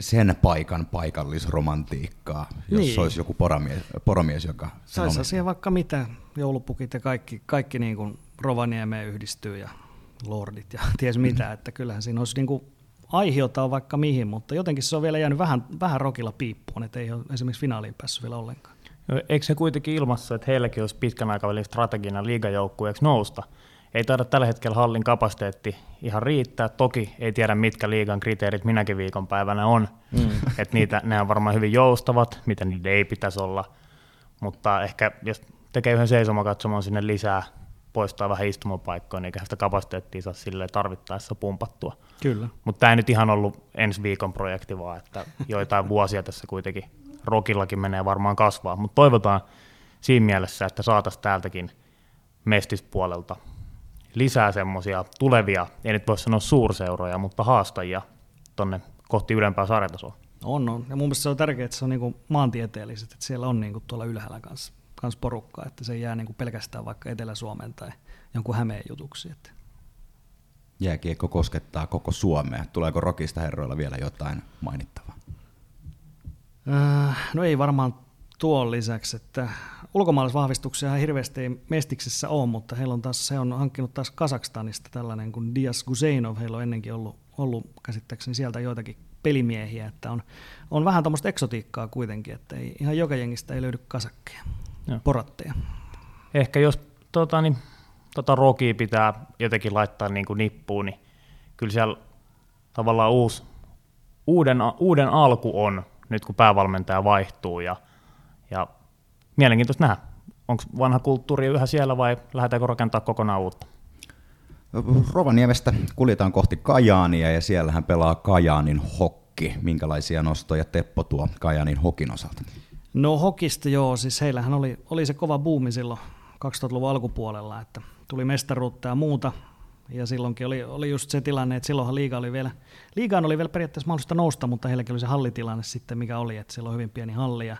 sen paikan paikallisromantiikkaa, jos niin. olisi joku poromies, poromies joka... Saisi siihen vaikka mitä, joulupukit ja kaikki, kaikki niin kuin Rovaniemeen yhdistyy ja lordit ja [LAUGHS] ties mitä, mm. että kyllähän siinä olisi niin kuin aiheuttaa vaikka mihin, mutta jotenkin se on vielä jäänyt vähän, vähän rokilla piippuun, että ei ole esimerkiksi finaaliin päässyt vielä ollenkaan. No, eikö se kuitenkin ilmassa, että heilläkin olisi pitkän aikavälin strategina liigajoukkueeksi nousta? Ei taida tällä hetkellä hallin kapasiteetti ihan riittää. Toki ei tiedä, mitkä liigan kriteerit minäkin viikonpäivänä on. Mm. että niitä, ne on varmaan hyvin joustavat, mitä niitä ei pitäisi olla. Mutta ehkä jos tekee yhden seisomakatsoman sinne lisää, poistaa vähän istumapaikkoja, niin eikä sitä kapasiteettia saa sille tarvittaessa pumpattua. Kyllä. Mutta tämä ei nyt ihan ollut ensi viikon projekti, vaan että joitain vuosia tässä kuitenkin rokillakin menee varmaan kasvaa. Mutta toivotaan siinä mielessä, että saataisiin täältäkin mestispuolelta lisää semmoisia tulevia, ei nyt voi sanoa suurseuroja, mutta haastajia tonne kohti ylempää sarjatasoa. On, on. Ja mun mielestä se on tärkeää, että se on niinku maantieteelliset, että siellä on niinku tuolla ylhäällä kanssa, kanssa porukkaa, että se ei jää niinku pelkästään vaikka Etelä-Suomen tai jonkun Hämeen jutuksi. Että. Jääkiekko koskettaa koko Suomea. Tuleeko Rokista herroilla vielä jotain mainittavaa? Äh, no ei varmaan tuon lisäksi, että ulkomaalaisvahvistuksia hirveästi ei Mestiksessä ole, mutta heillä on taas, se on hankkinut taas Kazakstanista tällainen kuin Dias Guzeinov, heillä on ennenkin ollut, ollut käsittääkseni sieltä joitakin pelimiehiä, että on, on vähän tämmöistä eksotiikkaa kuitenkin, että ei, ihan joka jengistä ei löydy kasakkeja, Joo. poratteja. Ehkä jos tota, niin, tota rokia pitää jotenkin laittaa niin kuin nippuun, niin kyllä siellä tavallaan uusi, uuden, uuden alku on, nyt kun päävalmentaja vaihtuu ja, ja mielenkiintoista nähdä. Onko vanha kulttuuri yhä siellä vai lähdetäänkö rakentaa kokonaan uutta? Rovaniemestä kuljetaan kohti Kajaania ja siellähän pelaa Kajaanin hokki. Minkälaisia nostoja Teppo tuo Kajaanin hokin osalta? No hokista joo, siis heillähän oli, oli se kova buumi silloin 2000-luvun alkupuolella, että tuli mestaruutta ja muuta. Ja silloinkin oli, oli just se tilanne, että silloinhan liiga oli vielä, liigaan oli vielä periaatteessa mahdollista nousta, mutta heilläkin oli se hallitilanne sitten, mikä oli, että siellä on hyvin pieni halli ja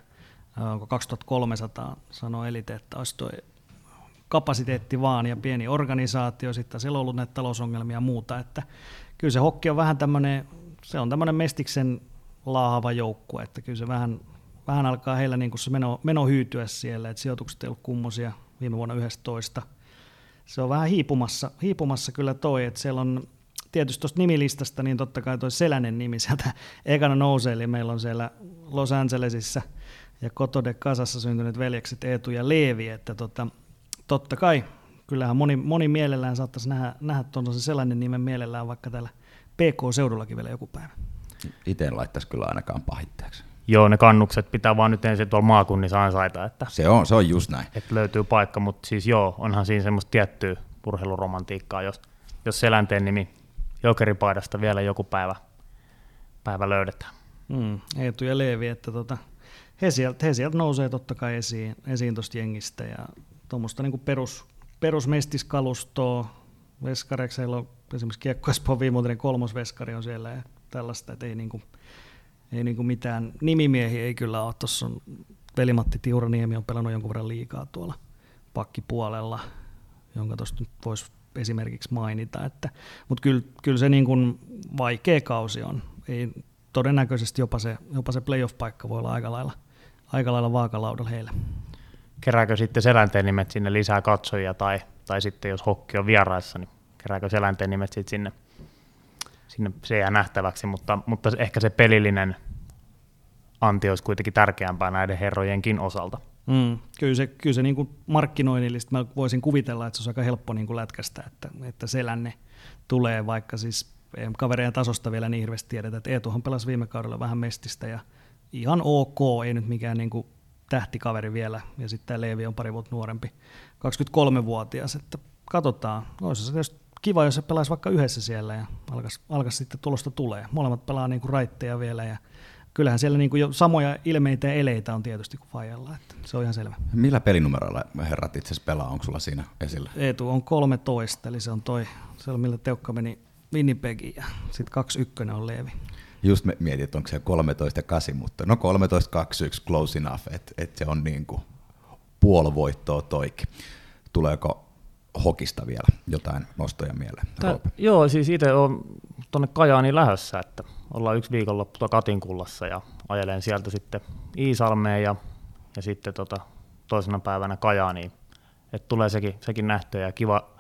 onko 2300 sanoi Elite, että olisi tuo kapasiteetti vaan ja pieni organisaatio, sitten siellä on ollut näitä talousongelmia ja muuta, että kyllä se hokki on vähän tämmöinen, se on tämmöinen mestiksen laahava joukkue, että kyllä se vähän, vähän alkaa heillä niin kuin se meno, meno hyytyä siellä, että sijoitukset ei ollut kummosia viime vuonna 11. Se on vähän hiipumassa, hiipumassa kyllä toi, että siellä on tietysti tuosta nimilistasta, niin totta kai toi Selänen nimi sieltä ekana nousee, eli meillä on siellä Los Angelesissa – ja Kotode Kasassa syntyneet veljekset Eetu ja Leevi, että tota, totta kai kyllähän moni, moni mielellään saattaisi nähdä, nähdä tuollaisen sellainen nimen mielellään vaikka täällä PK-seudullakin vielä joku päivä. Itse en laittaisi kyllä ainakaan pahitteeksi. Joo, ne kannukset pitää vaan nyt ensin tuolla maakunnissa ansaita. Että, se on, se on just näin. Että löytyy paikka, mutta siis joo, onhan siinä semmoista tiettyä urheiluromantiikkaa, jos, jos selänteen nimi jokeripaidasta vielä joku päivä, päivä löydetään. Mm, Eetu ja Leevi, että tota, he sieltä, he sieltä nousee totta kai esiin, esiin tuosta jengistä ja tuommoista niin perus, perusmestiskalustoa, veskareiksi heillä on esimerkiksi Kiekko Espoon viimeinen kolmosveskari on siellä ja tällaista, että ei, niin kuin, ei niin kuin mitään nimimiehiä ei kyllä ole. Tuossa on Velimatti Tiuraniemi on pelannut jonkun verran liikaa tuolla pakkipuolella, jonka tuosta nyt voisi esimerkiksi mainita. Että, mutta kyllä, kyllä se niin kuin vaikea kausi on. Ei, todennäköisesti jopa se, jopa se playoff-paikka voi olla aika lailla – aika lailla vaakalaudalla heille. Kerääkö sitten selänteen nimet sinne lisää katsojia tai, tai sitten jos hokki on vieraissa, niin kerääkö selänteen nimet sitten sinne, sinne se jää nähtäväksi, mutta, mutta ehkä se pelillinen anti olisi kuitenkin tärkeämpää näiden herrojenkin osalta. Mm, kyllä se, kyllä se niin kuin markkinoinnillisesti mä voisin kuvitella, että se olisi aika helppo niin kuin lätkästä, että, että selänne tulee, vaikka siis kavereiden tasosta vielä niin hirveästi tiedetä, että Eetuhan pelasi viime kaudella vähän mestistä ja ihan ok, ei nyt mikään niin kuin tähtikaveri vielä, ja sitten tämä Leevi on pari vuotta nuorempi, 23-vuotias, että katsotaan, olisi se tietysti kiva, jos se pelaisi vaikka yhdessä siellä ja alkaisi, alkaisi sitten tulosta tulee. Molemmat pelaa niin kuin raitteja vielä ja kyllähän siellä niin kuin jo samoja ilmeitä ja eleitä on tietysti kuin Fajalla, että se on ihan selvä. Millä pelinumeroilla herrat itse asiassa pelaa, onko sulla siinä esillä? Eetu on 13, eli se on toi, se on millä teukka meni Winnipegiin ja sitten 21 on Leevi just mietin, että onko se 13 8, mutta no 13 2 1 close enough, että et se on niin kuin puolivoittoa toikin. Tuleeko hokista vielä jotain nostoja mieleen? Tää, joo, siis itse on tuonne Kajaaniin lähössä, että ollaan yksi viikonloppu Katinkullassa ja ajelen sieltä sitten Iisalmeen ja, ja sitten tota, toisena päivänä Kajaaniin. Et tulee sekin, sekin nähtyä ja kiva,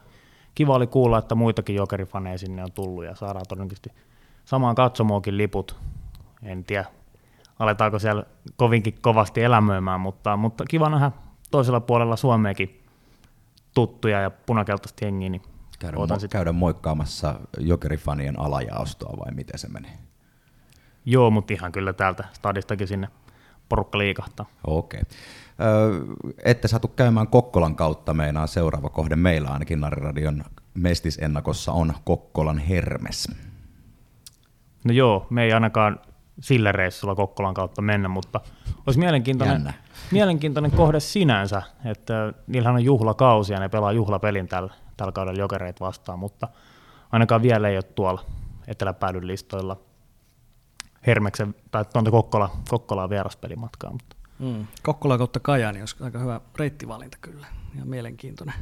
kiva oli kuulla, että muitakin jokerifaneja sinne on tullut ja saadaan todennäköisesti samaan katsomoonkin liput. En tiedä, aletaanko siellä kovinkin kovasti elämöimään, mutta, mutta kiva nähdä toisella puolella Suomeakin tuttuja ja punakeltaista jengiä, niin käydä, mo- sit... käydä moikkaamassa jokerifanien alajaostoa vai miten se meni? Joo, mutta ihan kyllä täältä stadistakin sinne porukka liikahtaa. Okei. Okay. Öö, ette saatu käymään Kokkolan kautta, meinaa seuraava kohde meillä ainakin Nariradion mestisennakossa on Kokkolan Hermes. No joo, me ei ainakaan sillä reissulla Kokkolan kautta mennä, mutta olisi mielenkiintoinen, Jännä. mielenkiintoinen kohde sinänsä, että niillähän on juhlakausi ja ne pelaa juhlapelin tällä, tällä kaudella jokereit vastaan, mutta ainakaan vielä ei ole tuolla eteläpäädyn listoilla Hermeksen tai tuonta Kokkola, Kokkolaa vieraspelimatkaa. Mutta. Mm. Kokkola kautta Kajani olisi aika hyvä reittivalinta kyllä ja mielenkiintoinen.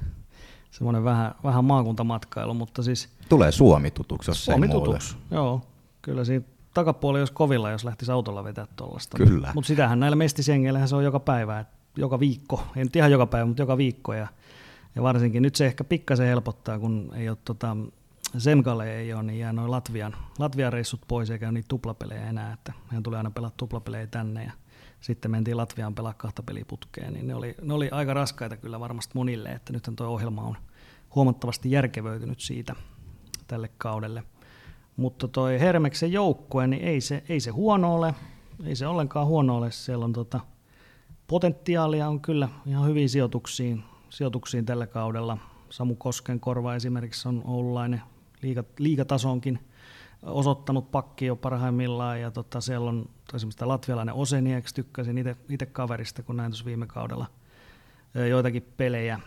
Semmoinen vähän, vähän maakuntamatkailu, mutta siis... Tulee Suomi tutuksi, jos Suomi tutuksi, joo. Kyllä siinä takapuoli olisi kovilla, jos lähtisi autolla vetää tuollaista. Kyllä. Mutta sitähän näillä mestisengeillähän se on joka päivä, joka viikko. Ei nyt ihan joka päivä, mutta joka viikko. Ja, ja varsinkin nyt se ehkä pikkasen helpottaa, kun ei ole tota, Semkalle ei ole, niin jää noin Latvian, Latvian reissut pois eikä ole niitä tuplapelejä enää, että hän tuli aina pelata tuplapelejä tänne ja sitten mentiin Latviaan pelaa kahta peliputkeen, niin ne oli, ne oli aika raskaita kyllä varmasti monille, että nyt tuo ohjelma on huomattavasti järkevöitynyt siitä tälle kaudelle. Mutta toi Hermeksen joukkue, niin ei se, ei se huono ole, ei se ollenkaan huono ole. Siellä on tota, potentiaalia on kyllä ihan hyviin sijoituksiin, sijoituksiin tällä kaudella. Samu Kosken korva esimerkiksi on oululainen liiga, liigatasonkin osoittanut pakki jo parhaimmillaan, ja tota, siellä on esimerkiksi latvialainen Osenieks, tykkäsin itse kaverista, kun näin tuossa viime kaudella joitakin pelejä,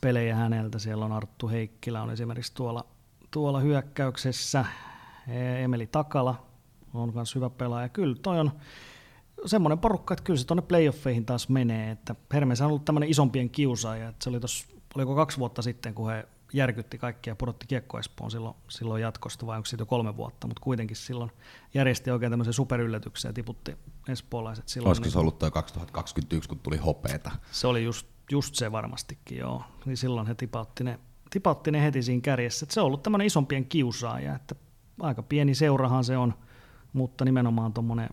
pelejä häneltä. Siellä on Arttu Heikkilä on esimerkiksi tuolla tuolla hyökkäyksessä. E, Emeli Takala on myös hyvä pelaaja. Kyllä toi on semmoinen porukka, että kyllä se tuonne playoffeihin taas menee. Että Hermes on ollut tämmöinen isompien kiusaaja. Että se oli tuossa, oliko kaksi vuotta sitten, kun he järkytti kaikkia ja pudotti Kiekko Espoon silloin, silloin jatkosta, vai onko siitä jo kolme vuotta, mutta kuitenkin silloin järjesti oikein tämmöisen superyllätyksen ja tiputti espoolaiset silloin. Olisiko niin, se ollut tuo 2021, kun tuli hopeeta? Se oli just, just se varmastikin, joo. Niin silloin he tipautti ne tipautti ne heti siinä kärjessä. Että se on ollut tämmöinen isompien kiusaaja, että aika pieni seurahan se on, mutta nimenomaan tuommoinen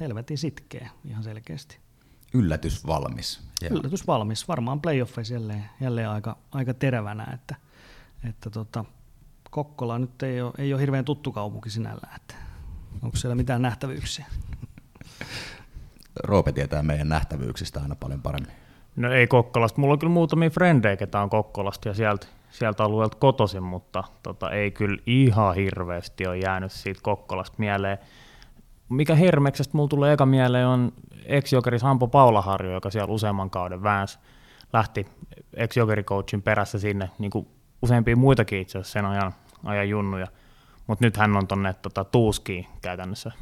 helvetin sitkeä ihan selkeästi. Yllätys valmis. Yllätys valmis. Varmaan playoffeissa jälleen, jälleen aika, aika terävänä, että, että tota, Kokkola nyt ei ole, ei ole hirveän tuttu kaupunki sinällään, että onko siellä mitään nähtävyyksiä? Roope tietää meidän nähtävyyksistä aina paljon paremmin. No ei Kokkolasta. Mulla on kyllä muutamia frendejä, ketä on Kokkolasta ja sieltä, sieltä alueelta kotoisin, mutta tota, ei kyllä ihan hirveästi ole jäänyt siitä Kokkolasta mieleen. Mikä Hermeksestä mulla tulee eka mieleen on ex-jokeri Sampo Paulaharjo, joka siellä useamman kauden väänsi. Lähti ex-jokerikoachin perässä sinne, niin kuin useampia muitakin itse asiassa sen ajan, ajan junnuja. Mutta nyt hän on tuonne tota, Tuuskiin käytännössä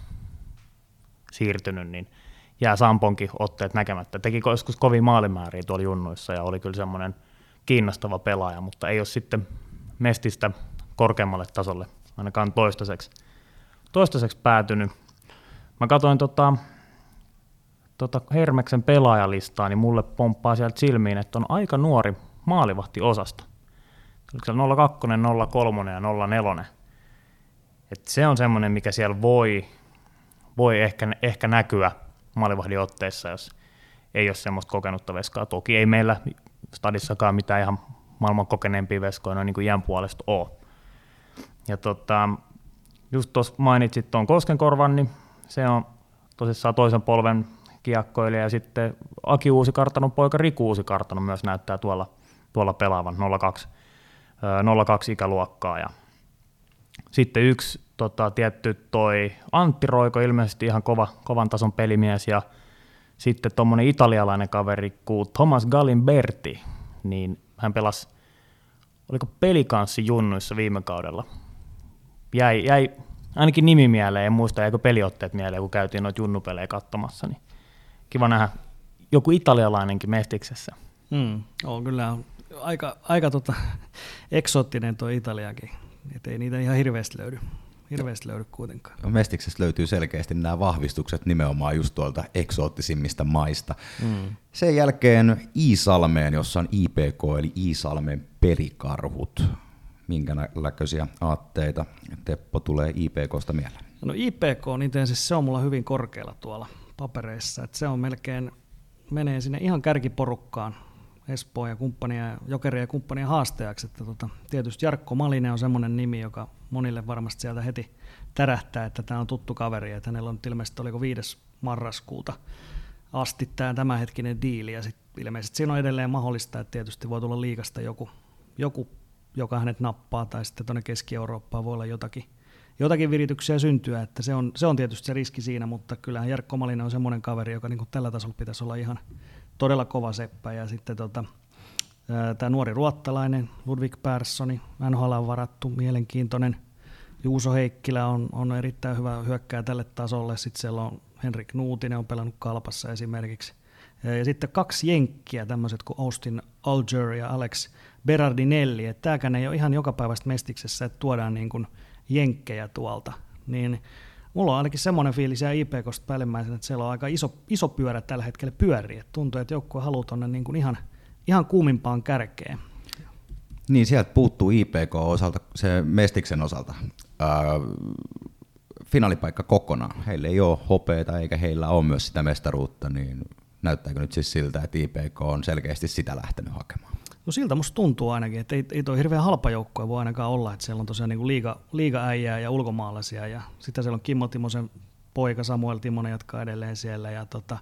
siirtynyt, niin – jää Samponkin otteet näkemättä. Teki joskus kovin maalimääriä tuolla junnuissa ja oli kyllä semmoinen kiinnostava pelaaja, mutta ei ole sitten mestistä korkeammalle tasolle ainakaan toistaiseksi, toistaiseksi päätynyt. Mä katsoin tota, tota Hermeksen pelaajalistaa, niin mulle pomppaa sieltä silmiin, että on aika nuori maalivahti osasta. Oliko se 02, 03 ja 04? Et se on semmoinen, mikä siellä voi, voi ehkä, ehkä näkyä maalivahdin otteessa, jos ei ole semmoista kokenutta veskaa. Toki ei meillä stadissakaan mitään ihan maailman kokeneempia veskoja niin kuin iän puolesta ole. Ja tota, just tuossa mainitsit tuon Koskenkorvan, niin se on tosissaan toisen polven kiekkoilija ja sitten Aki Uusikartanon poika Riku Uusikartanon myös näyttää tuolla, tuolla pelaavan 02, 02 ikäluokkaa ja sitten yksi tota, tietty toi Antti Roiko, ilmeisesti ihan kova, kovan tason pelimies, ja sitten tuommoinen italialainen kaveri kuin Thomas Galimberti, niin hän pelasi, oliko pelikanssi junnuissa viime kaudella. Jäi, jäi ainakin nimi mieleen, en muista jäikö peliotteet mieleen, kun käytiin noita junnupelejä katsomassa, niin kiva nähdä joku italialainenkin mestiksessä. Mm, on kyllä aika, aika tota, [LAUGHS] eksoottinen tuo Italiakin, että ei niitä ihan hirveästi löydy. Hirveästi löydy kuitenkaan. Mestiksestä löytyy selkeästi nämä vahvistukset nimenomaan just tuolta eksoottisimmista maista. Mm. Sen jälkeen Iisalmeen, jossa on IPK eli Iisalmen perikarhut. Minkä näköisiä aatteita Teppo tulee IPKsta mieleen? No IPK, niin siis se on mulla hyvin korkealla tuolla papereissa. että se on melkein, menee sinne ihan kärkiporukkaan Espoon ja kumppania, Jokeri ja kumppanien haastajaksi. Että tota, tietysti Jarkko Malinen on semmoinen nimi, joka monille varmasti sieltä heti tärähtää, että tämä on tuttu kaveri, että hänellä on ilmeisesti oliko 5. marraskuuta asti tämä tämänhetkinen diili, ja sit ilmeisesti siinä on edelleen mahdollista, että tietysti voi tulla liikasta joku, joku joka hänet nappaa, tai sitten tuonne Keski-Eurooppaan voi olla jotakin, jotakin virityksiä syntyä, että se on, se on tietysti se riski siinä, mutta kyllähän Jarkko Malinen on semmoinen kaveri, joka niin tällä tasolla pitäisi olla ihan todella kova seppä, ja sitten tota, tämä nuori ruottalainen Ludwig Perssoni, NHL on varattu, mielenkiintoinen. Juuso Heikkilä on, on erittäin hyvä hyökkää tälle tasolle. Sitten siellä on Henrik Nuutinen, on pelannut Kalpassa esimerkiksi. Ja sitten kaksi jenkkiä, tämmöiset kuin Austin Alger ja Alex Berardinelli. Että tämäkään ei ole ihan jokapäiväistä mestiksessä, että tuodaan niin kuin jenkkejä tuolta. Niin mulla on ainakin semmoinen fiilis ja IPKsta päällimmäisenä, että siellä on aika iso, iso pyörä tällä hetkellä pyörii. Et tuntuu, että joukkue haluaa tuonne niin kuin ihan – ihan kuumimpaan kärkeen. Niin, sieltä puuttuu IPK osalta, se Mestiksen osalta, ää, finaalipaikka kokonaan. Heillä ei ole hopeita eikä heillä ole myös sitä mestaruutta, niin näyttääkö nyt siis siltä, että IPK on selkeästi sitä lähtenyt hakemaan? No siltä musta tuntuu ainakin, että ei, ei toi hirveän halpa joukkue voi ainakaan olla, että siellä on tosiaan niin liiga, liiga-äijää ja ulkomaalaisia ja sitten siellä on Kimmo Timosen poika Samuel Timonen jatkaa edelleen siellä ja tota,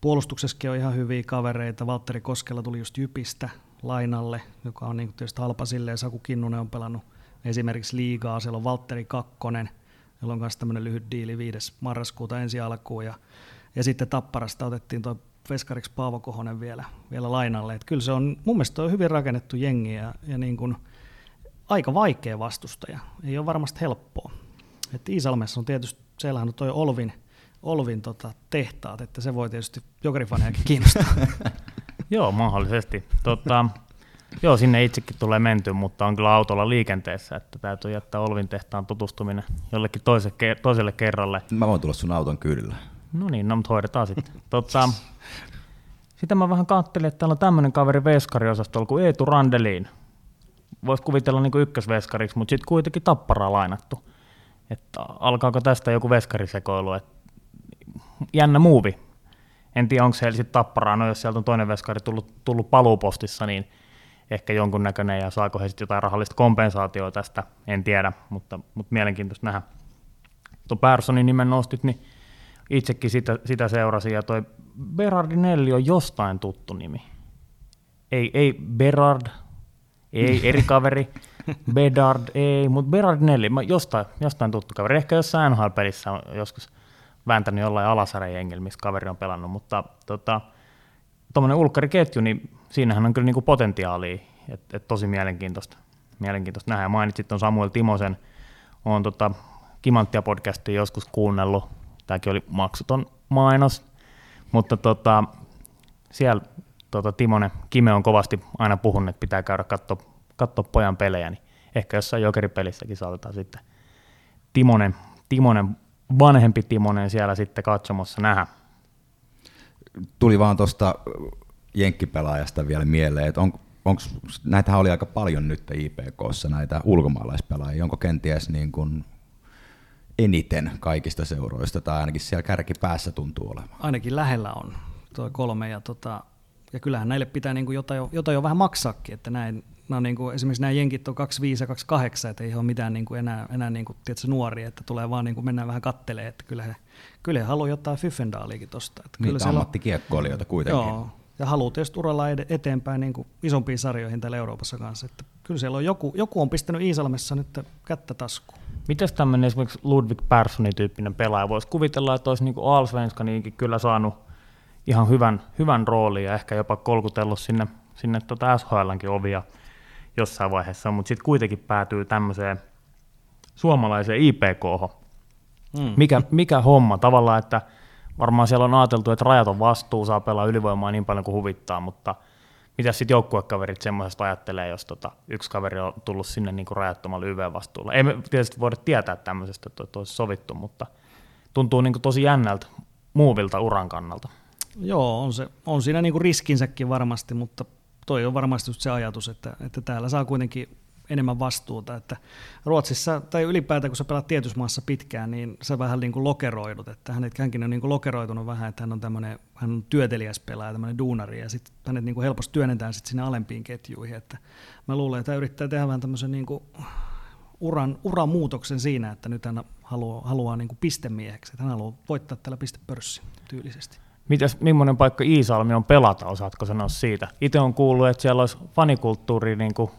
Puolustuksessakin on ihan hyviä kavereita. Valtteri Koskela tuli just Jypistä lainalle, joka on niin tietysti halpa silleen. Saku Kinnunen on pelannut esimerkiksi liigaa. Siellä on Valtteri Kakkonen, jolla on myös tämmöinen lyhyt diili 5. marraskuuta ensi alkuun. Ja, ja sitten Tapparasta otettiin tuo veskariksi Paavo Kohonen vielä, vielä lainalle. Et kyllä se on, mun mielestä on hyvin rakennettu jengi ja, ja niin kuin aika vaikea vastustaja. Ei ole varmasti helppoa. Et Iisalmessa on tietysti, siellähän on toi Olvin – Olvin tota, tehtaat, että se voi tietysti jokerifanejakin kiinnostaa. [LAUGHS] joo, mahdollisesti. Tota, joo, sinne itsekin tulee menty, mutta on kyllä autolla liikenteessä, että täytyy jättää Olvin tehtaan tutustuminen jollekin toiselle, toiselle kerralle. Mä voin tulla sun auton kyllä. No niin, no mutta hoidetaan sitten. Tota, [LAUGHS] sitä mä vähän kattelin, että täällä on tämmöinen kaveri veskariosastolla kuin Eetu Randeliin. Voisi kuvitella niin ykkösveskariksi, mutta sitten kuitenkin tapparaa lainattu. Että alkaako tästä joku veskarisekoilu, että jännä muuvi. En tiedä, onko se sitten tapparaa, no jos sieltä on toinen veskari tullut, tullut paluupostissa, niin ehkä jonkunnäköinen ja saako he sitten jotain rahallista kompensaatioa tästä, en tiedä, mutta, mutta mielenkiintoista nähdä. Tuo Perssonin nimen nostit, niin itsekin sitä, sitä seurasin, ja toi Berardinelli on jostain tuttu nimi. Ei, ei Berard, ei [LAUGHS] eri kaveri, Bedard, ei, mutta Berardinelli, jostain, jostain tuttu kaveri. Ehkä jossain NHL-pelissä on joskus vääntänyt jollain alasarjajengillä, missä kaveri on pelannut, mutta tota, tuommoinen ulkkariketju, niin siinähän on kyllä niinku potentiaalia, että et tosi mielenkiintoista, mielenkiintoista nähdä. Mainitsit tuon Samuel Timosen, olen tota Kimanttia podcastia joskus kuunnellut, tämäkin oli maksuton mainos, mutta tota, siellä tota, Timonen, Kime on kovasti aina puhunut, että pitää käydä katsoa, katsoa pojan pelejä, niin ehkä jossain jokeripelissäkin saatetaan sitten Timonen, Timonen vanhempi Timonen siellä sitten katsomassa nähdä. Tuli vaan tuosta jenkkipelaajasta vielä mieleen, että on, onko, näitähän oli aika paljon nyt IPKssa, näitä ulkomaalaispelaajia, onko kenties niin kuin eniten kaikista seuroista, tai ainakin siellä kärkipäässä tuntuu olevan? Ainakin lähellä on tuo kolme, ja, tota, ja kyllähän näille pitää niin kuin jotain, jo, jotain jo vähän maksaakin, että näin, no niin kuin, esimerkiksi nämä jenkit on 25 ja 28, että ei ole mitään niin kuin enää, enää niin kuin, tiedätkö, nuoria, että tulee vaan niin kuin mennään vähän kattelee, että kyllä he, kyllä he haluaa jotain Fyffendaaliikin tuosta. Että Niitä ammattikiekkoilijoita kuitenkin. Joo, ja haluaa tietysti uralla eteenpäin niin kuin isompiin sarjoihin täällä Euroopassa kanssa. Että kyllä siellä on joku, joku on pistänyt Iisalmessa nyt kättä taskuun. Mites tämmöinen esimerkiksi Ludwig Perssonin tyyppinen pelaaja voisi kuvitella, että olisi niin kuin kyllä saanut ihan hyvän, hyvän roolin ja ehkä jopa kolkutellut sinne, sinne tuota SHLnkin ovia jossain vaiheessa, mutta sitten kuitenkin päätyy tämmöiseen suomalaiseen IPK. Mm. Mikä, mikä homma tavallaan, että varmaan siellä on ajateltu, että rajaton vastuu saa pelaa ylivoimaa niin paljon kuin huvittaa, mutta mitä sitten joukkuekaverit semmoisesta ajattelee, jos tota, yksi kaveri on tullut sinne niin kuin rajattomalle YV-vastuulle. Ei me tietysti voida tietää tämmöisestä, että olisi sovittu, mutta tuntuu niin kuin tosi jännältä muuvilta uran kannalta. Joo, on, se, on siinä niin kuin riskinsäkin varmasti, mutta toi on varmasti just se ajatus, että, että täällä saa kuitenkin enemmän vastuuta. Että Ruotsissa, tai ylipäätään kun sä pelaat tietyssä maassa pitkään, niin sä vähän niin kuin lokeroidut, että hänet, hänkin on niin kuin lokeroitunut vähän, että hän on tämmöinen, hän on työtelijäs pelaaja, tämmöinen duunari, ja sitten hänet niin kuin helposti työnnetään sitten sinne alempiin ketjuihin. Että mä luulen, että hän yrittää tehdä vähän tämmöisen niin kuin uran, uran muutoksen siinä, että nyt hän haluaa, haluaa niin kuin pistemieheksi, että hän haluaa voittaa tällä pistepörssi tyylisesti. Mitäs, millainen paikka Iisalmi on pelata, osaatko sanoa siitä? Itse on kuullut, että siellä olisi fanikulttuuri niin kuin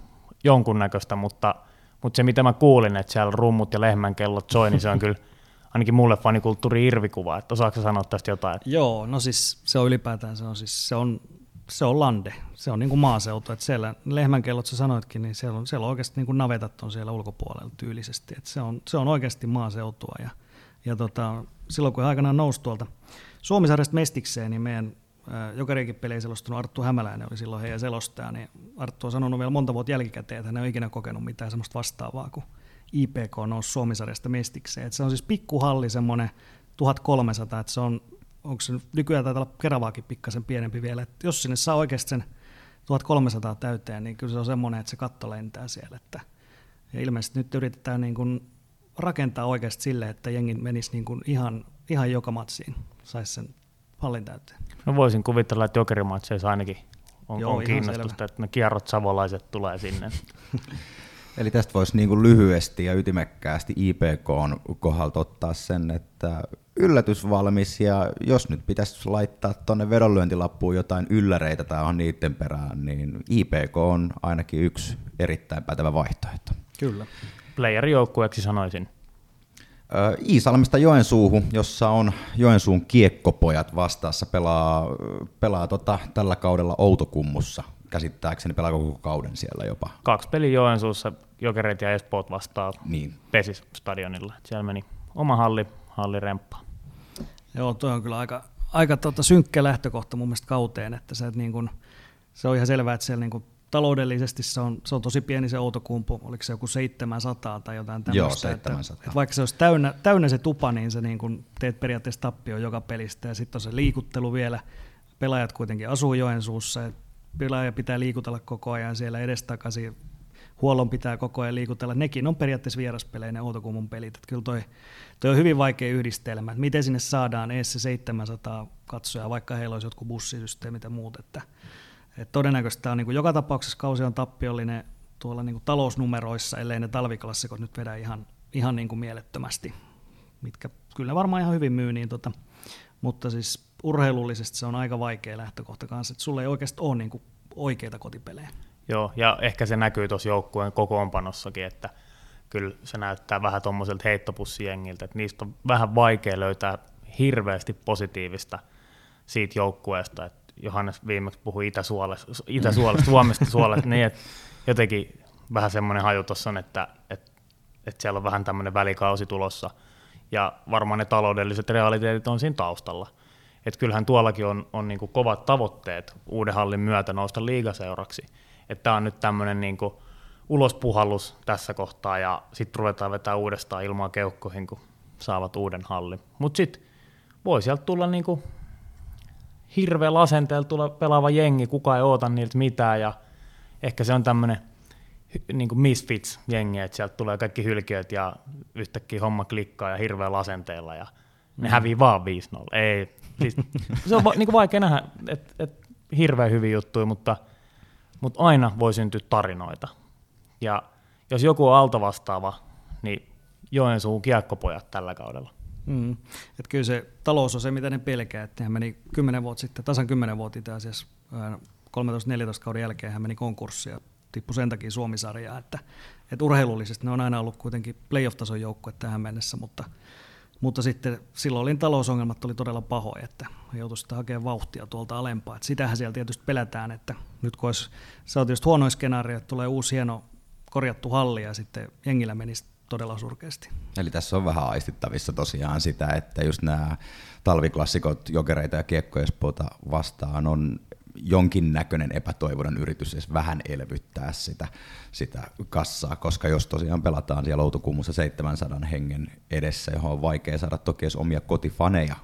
jonkunnäköistä, mutta, mutta se mitä mä kuulin, että siellä rummut ja lehmänkellot soi, niin se on kyllä ainakin mulle fanikulttuuri irvikuva, että osaako sanoa tästä jotain? [LAUGHS] Joo, no siis se on ylipäätään, se on, siis, se on, se on lande, se on niin kuin maaseutu, että siellä lehmänkellot sä sanoitkin, niin siellä on, siellä on oikeasti niin kuin navetat on siellä ulkopuolella tyylisesti, että se on, se on oikeasti maaseutua ja, ja tota, silloin kun aikanaan nousi tuolta Suomisarjasta Mestikseen, niin meidän Jokerikin peli selostunut Arttu Hämäläinen oli silloin heidän selostaja, niin Arttu on sanonut vielä monta vuotta jälkikäteen, että hän ei ole ikinä kokenut mitään semmoista vastaavaa, kun IPK nousi Suomisarjasta Mestikseen. Että se on siis pikkuhalli semmoinen 1300, että se on, onko se nykyään taitaa olla Keravaakin pikkasen pienempi vielä, että jos sinne saa oikeasti sen 1300 täyteen, niin kyllä se on semmoinen, että se katto lentää siellä. Että, ja ilmeisesti nyt yritetään niin kuin rakentaa oikeasti sille, että jengi menisi niin kuin ihan, ihan joka matsiin, saisi sen hallin täyteen. No voisin kuvitella, että jokerimatseissa ainakin on, Joo, on kiinnostusta, selvä. että ne kierrot savolaiset tulee sinne. [LAUGHS] Eli tästä voisi niin kuin lyhyesti ja ytimekkäästi IPK on kohdalta ottaa sen, että yllätysvalmis ja jos nyt pitäisi laittaa tuonne vedonlyöntilappuun jotain ylläreitä tai on niiden perään, niin IPK on ainakin yksi erittäin pätevä vaihtoehto. Kyllä. Playerijoukkueeksi sanoisin. Iisalmista Joensuuhun, jossa on Joensuun kiekkopojat vastaassa, pelaa, pelaa tota, tällä kaudella Outokummussa. Käsittääkseni pelaa koko kauden siellä jopa. Kaksi peli Joensuussa, Jokerit ja Espoot vastaa niin. Pesis stadionilla. Siellä meni oma halli, halli remppa. Joo, tuo on kyllä aika, aika tota synkkä lähtökohta mun mielestä kauteen, että se, että niin kun, se on ihan selvää, että siellä niin kun taloudellisesti se on, se on tosi pieni se Outokumpu, oliko se joku 700 tai jotain tämmöistä. Joo, 700. Että, että vaikka se olisi täynnä, täynnä se tupa, niin se niin kun teet periaatteessa tappio joka pelistä ja sitten on se liikuttelu vielä. Pelaajat kuitenkin asuu Joensuussa ja pelaaja pitää liikutella koko ajan siellä edestakaisin. Huollon pitää koko ajan liikutella. Nekin on periaatteessa vieraspelejä ne Outokummun pelit. Että kyllä toi, toi on hyvin vaikea yhdistelmä. Että miten sinne saadaan edes se 700 katsoja, vaikka heillä olisi jotkut bussisysteemit ja muut. Että et todennäköisesti tämä on niin joka tapauksessa kausi on tappiollinen tuolla niin talousnumeroissa, ellei ne talviklassikot nyt vedä ihan, ihan niin kuin mielettömästi, mitkä kyllä varmaan ihan hyvin myy, niin tota, mutta siis urheilullisesti se on aika vaikea lähtökohta kanssa, että sulla ei oikeasti ole niin oikeita kotipelejä. Joo, ja ehkä se näkyy tuossa joukkueen kokoonpanossakin, että kyllä se näyttää vähän tuommoiselta heittopussijengiltä, että niistä on vähän vaikea löytää hirveästi positiivista siitä joukkueesta, että Johannes viimeksi puhui Itä-Suolesta, Itä-Suolesta Suomesta Suolesta, niin että [LAUGHS] jotenkin vähän semmoinen haju tuossa on, että, että, että siellä on vähän tämmöinen välikausi tulossa, ja varmaan ne taloudelliset realiteetit on siinä taustalla. Että kyllähän tuollakin on, on niin kovat tavoitteet uuden hallin myötä nousta liigaseuraksi. Että tämä on nyt tämmöinen niin ulospuhallus tässä kohtaa, ja sitten ruvetaan vetää uudestaan ilmaa keuhkoihin, kun saavat uuden hallin. Mutta sitten voi sieltä tulla niin hirveällä asenteella tulee pelaava jengi, kukaan ei oota niiltä mitään ja ehkä se on tämmöinen niin kuin misfits-jengi, että sieltä tulee kaikki hylkiöt ja yhtäkkiä homma klikkaa ja hirveällä asenteella ja ne mm. hävii vaan 5-0. Ei, siis, [LAUGHS] se on va, niin kuin vaikea nähdä, että et, hirveän hyviä juttuja, mutta, mutta aina voi syntyä tarinoita. Ja jos joku on alta vastaava, niin Joensuun kiekkopojat tällä kaudella. Mm. Et kyllä se talous on se, mitä ne pelkää. Että hän meni 10 vuotta sitten, tasan 10 vuotta itse asiassa, 13-14 kauden jälkeen hän meni konkurssia, tippui sen takia Suomisarjaa, että, että urheilullisesti ne on aina ollut kuitenkin playoff-tason joukkue tähän mennessä, mutta, mutta sitten silloin oli talousongelmat oli todella pahoja, että joutui sitten hakemaan vauhtia tuolta alempaa. Että sitähän siellä tietysti pelätään, että nyt kun olisi, se on tietysti huono skenaario, että tulee uusi hieno korjattu halli ja sitten jengillä menisi todella surkeasti. Eli tässä on vähän aistittavissa tosiaan sitä, että just nämä talviklassikot jokereita ja kiekkoespoota vastaan on jonkinnäköinen epätoivoinen yritys edes vähän elvyttää sitä, sitä kassaa, koska jos tosiaan pelataan siellä Outokummussa 700 hengen edessä, johon on vaikea saada toki edes omia kotifaneja,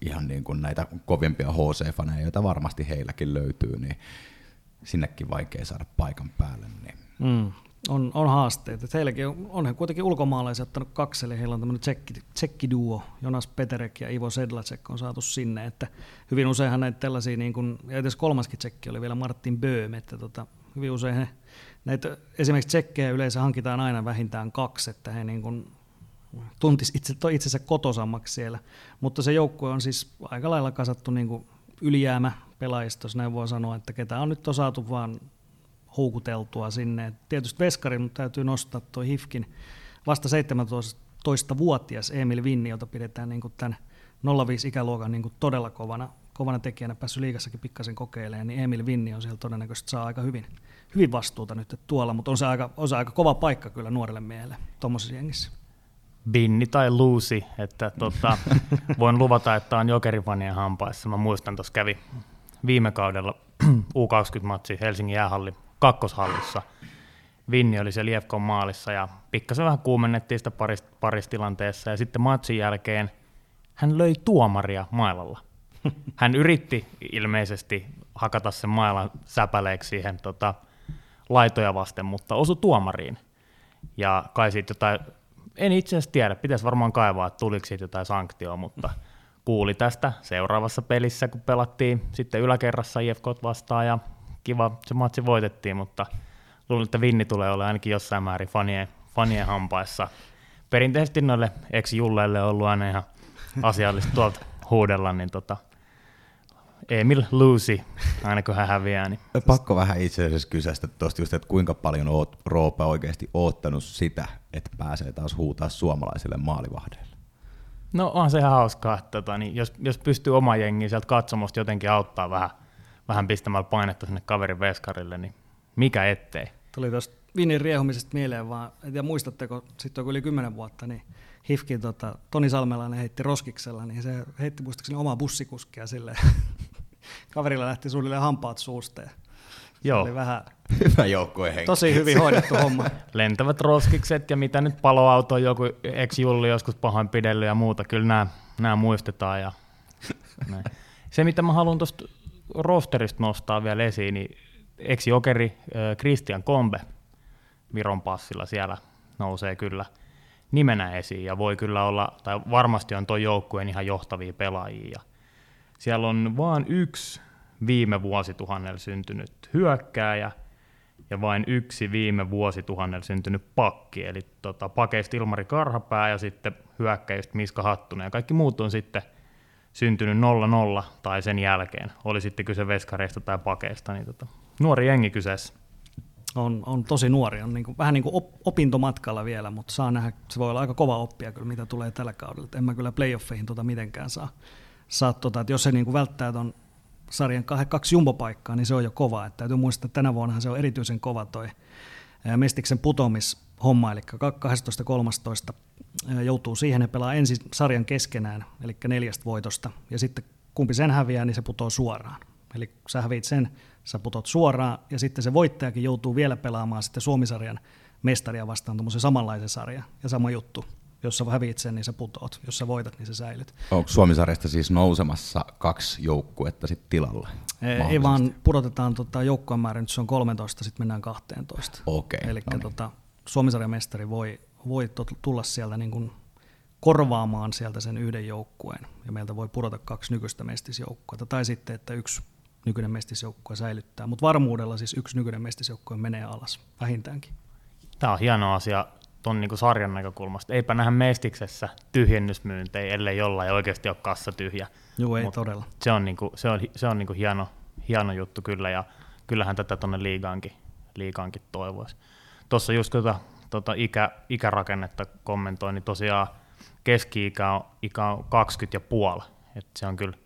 ihan niin kuin näitä kovimpia HC-faneja, joita varmasti heilläkin löytyy, niin sinnekin vaikea saada paikan päälle. Niin. Mm, on, on haasteet. Et heilläkin on, onhan kuitenkin ulkomaalaisia ottanut kaksi, eli heillä on tämmöinen tsekki, tsekkiduo, Jonas Peterek ja Ivo Sedlacek on saatu sinne, että hyvin useinhan näitä tällaisia, niin kun, ja edes kolmaskin tsekki oli vielä Martin Böhm, että tota, hyvin usein he, näitä esimerkiksi tsekkejä yleensä hankitaan aina vähintään kaksi, että he niin kun tuntisi itse, itsensä kotosammaksi siellä, mutta se joukkue on siis aika lailla kasattu niin ylijäämä pelaajista, jos näin voi sanoa, että ketä on nyt on saatu vaan houkuteltua sinne. Et tietysti Veskarin mutta täytyy nostaa tuo Hifkin vasta 17-vuotias Emil Vinni, jota pidetään niin tämän 05 ikäluokan niin todella kovana, kovana tekijänä, päässyt liigassakin pikkasen kokeilemaan, niin Emil Vinni on siellä todennäköisesti saa aika hyvin, hyvin vastuuta nyt tuolla, mutta on se, aika, on se aika kova paikka kyllä nuorelle miehelle tuommoisessa jengissä. Binni tai Luusi, että tota, [LAUGHS] voin luvata, että on jokerifanien hampaissa. Mä muistan, tuossa kävi viime kaudella [CLEARS THROAT] U20-matsi Helsingin jäähalli kakkoshallissa. Vinni oli se Liefkon maalissa ja pikkasen vähän kuumennettiin sitä parista, paristilanteessa ja sitten matsin jälkeen hän löi tuomaria mailalla. [LAUGHS] Hän yritti ilmeisesti hakata sen mailan säpäleeksi siihen tota, laitoja vasten, mutta osui tuomariin. Ja kai siitä jotain, en itse asiassa tiedä, pitäisi varmaan kaivaa, että tuliko siitä jotain sanktioa, mutta kuuli tästä seuraavassa pelissä, kun pelattiin sitten yläkerrassa IFK vastaan ja kiva, se matsi voitettiin, mutta luulen, että Vinni tulee olla ainakin jossain määrin fanien, fanien hampaissa. Perinteisesti noille ex-julleille on ollut aina ihan asiallista tuolta huudella, niin tota, Emil Lucy, aina kun hän häviää. Niin. Pakko vähän itse asiassa kysästä tuosta just, että kuinka paljon oot Roope oikeasti oottanut sitä, että pääsee taas huutaa suomalaisille maalivahdeille? No on se ihan hauskaa, että tota, niin jos, jos pystyy oma jengi sieltä katsomusta jotenkin auttaa vähän – vähän pistämällä painetta sinne kaverin veskarille, niin mikä ettei. Tuli tuosta Vinin riehumisesta mieleen vaan, en tiedä muistatteko, sitten on yli kymmenen vuotta, niin Hifkin tota, Toni Salmelainen heitti roskiksella, niin se heitti muistaakseni omaa bussikuskia sille. [LAUGHS] Kaverilla lähti suunnilleen hampaat suusta ja Joo. oli vähän [LAUGHS] Hyvä joukkue henki. Tosi hyvin hoidettu homma. [LAUGHS] Lentävät roskikset ja mitä nyt paloauto on joku ex-julli joskus pahoinpidellyt ja muuta, kyllä nämä, nämä muistetaan. Ja näin. Se mitä mä haluan tuosta rosterista nostaa vielä esiin, niin ex-jokeri Christian Kombe Viron passilla siellä nousee kyllä nimenä esiin ja voi kyllä olla, tai varmasti on tuo joukkueen ihan johtavia pelaajia. Ja siellä on vain yksi viime vuosituhannella syntynyt hyökkääjä ja vain yksi viime vuosituhannella syntynyt pakki, eli tota, pakeista Ilmari Karhapää ja sitten hyökkäistä Miska Hattunen ja kaikki muut on sitten – syntynyt 0-0 tai sen jälkeen, oli sitten kyse veskareista tai pakeista, niin tota, nuori jengi kyseessä. On, on tosi nuori, on niin kuin, vähän niin kuin op, opintomatkalla vielä, mutta saa nähdä, se voi olla aika kova oppia kyllä, mitä tulee tällä kaudella. En mä kyllä playoffeihin tota mitenkään saa. saa tota, että jos se niin kuin välttää tuon sarjan kaksi jumbopaikkaa, niin se on jo kova. Että täytyy muistaa, että tänä vuonna se on erityisen kova toi Mestiksen putomishomma, eli 12.13 joutuu siihen, ja pelaa ensin sarjan keskenään, eli neljästä voitosta, ja sitten kumpi sen häviää, niin se putoo suoraan. Eli sä häviit sen, sä putot suoraan, ja sitten se voittajakin joutuu vielä pelaamaan sitten Suomisarjan mestaria vastaan tuommoisen samanlaisen sarjan, ja sama juttu. Jos sä häviit sen, niin sä putoot. Jos sä voitat, niin sä säilyt. Onko Suomisarjasta siis nousemassa kaksi joukkuetta sitten tilalla? Ei, vaan pudotetaan tota joukkueen määrä, nyt se on 13, sitten mennään 12. Okay, Eli no niin. tota, Suomisarjan mestari voi voi tulla sieltä niin kuin korvaamaan sieltä sen yhden joukkueen, ja meiltä voi pudota kaksi nykyistä mestisjoukkuetta, tai sitten, että yksi nykyinen mestisjoukkue säilyttää, mutta varmuudella siis yksi nykyinen mestisjoukkue menee alas, vähintäänkin. Tämä on hieno asia tuon niin sarjan näkökulmasta. Eipä nähdä mestiksessä tyhjennysmyyntejä, ellei jollain oikeasti ole kassa tyhjä. Joo, ei Mut todella. Se on, niin kuin, se on, se on niin hieno, hieno juttu kyllä, ja kyllähän tätä tuonne liigaankin, liigaankin toivoisi. Tuossa just kun tota ikä, ikärakennetta kommentoin, niin tosiaan keski-ikä on, ikä on 20 ja puoli. että se on kyllä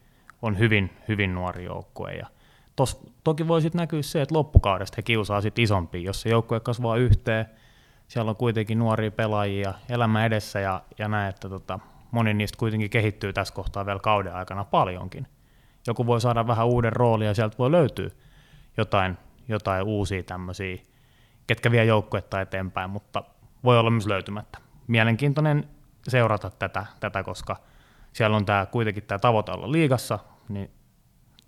on hyvin, hyvin nuori joukkue. Ja tos, toki voi sitten näkyä se, että loppukaudesta he kiusaa sitten isompia, jos se joukkue kasvaa yhteen, siellä on kuitenkin nuoria pelaajia elämä edessä ja, ja näin, että tota, moni niistä kuitenkin kehittyy tässä kohtaa vielä kauden aikana paljonkin. Joku voi saada vähän uuden roolin ja sieltä voi löytyä jotain, jotain uusia tämmöisiä, ketkä vie joukkuetta eteenpäin, mutta voi olla myös löytymättä. Mielenkiintoinen seurata tätä, tätä koska siellä on tämä, kuitenkin tämä tavoite olla liigassa, niin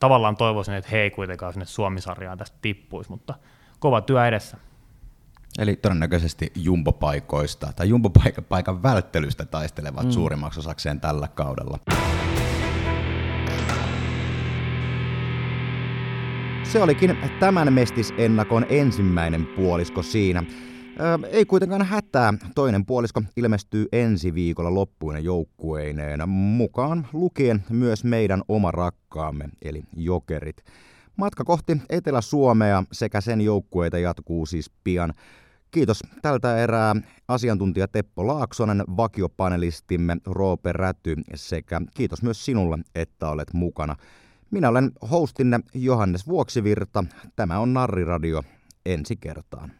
tavallaan toivoisin, että he ei kuitenkaan sinne Suomisarjaan tästä tippuisi, mutta kova työ edessä. Eli todennäköisesti jumbopaikoista tai jumbopaikan välttelystä taistelevat mm. suurimmaksi osakseen tällä kaudella. Se olikin tämän mestisennakon ensimmäinen puolisko siinä. Ö, ei kuitenkaan hätää. Toinen puolisko ilmestyy ensi viikolla loppuinen joukkueineen mukaan lukien myös meidän oma rakkaamme, eli jokerit. Matka kohti Etelä-Suomea sekä sen joukkueita jatkuu siis pian. Kiitos tältä erää asiantuntija Teppo Laaksonen, vakiopanelistimme Roope Räty sekä kiitos myös sinulle, että olet mukana. Minä olen hostinne Johannes Vuoksivirta. Tämä on Narriradio ensi kertaan.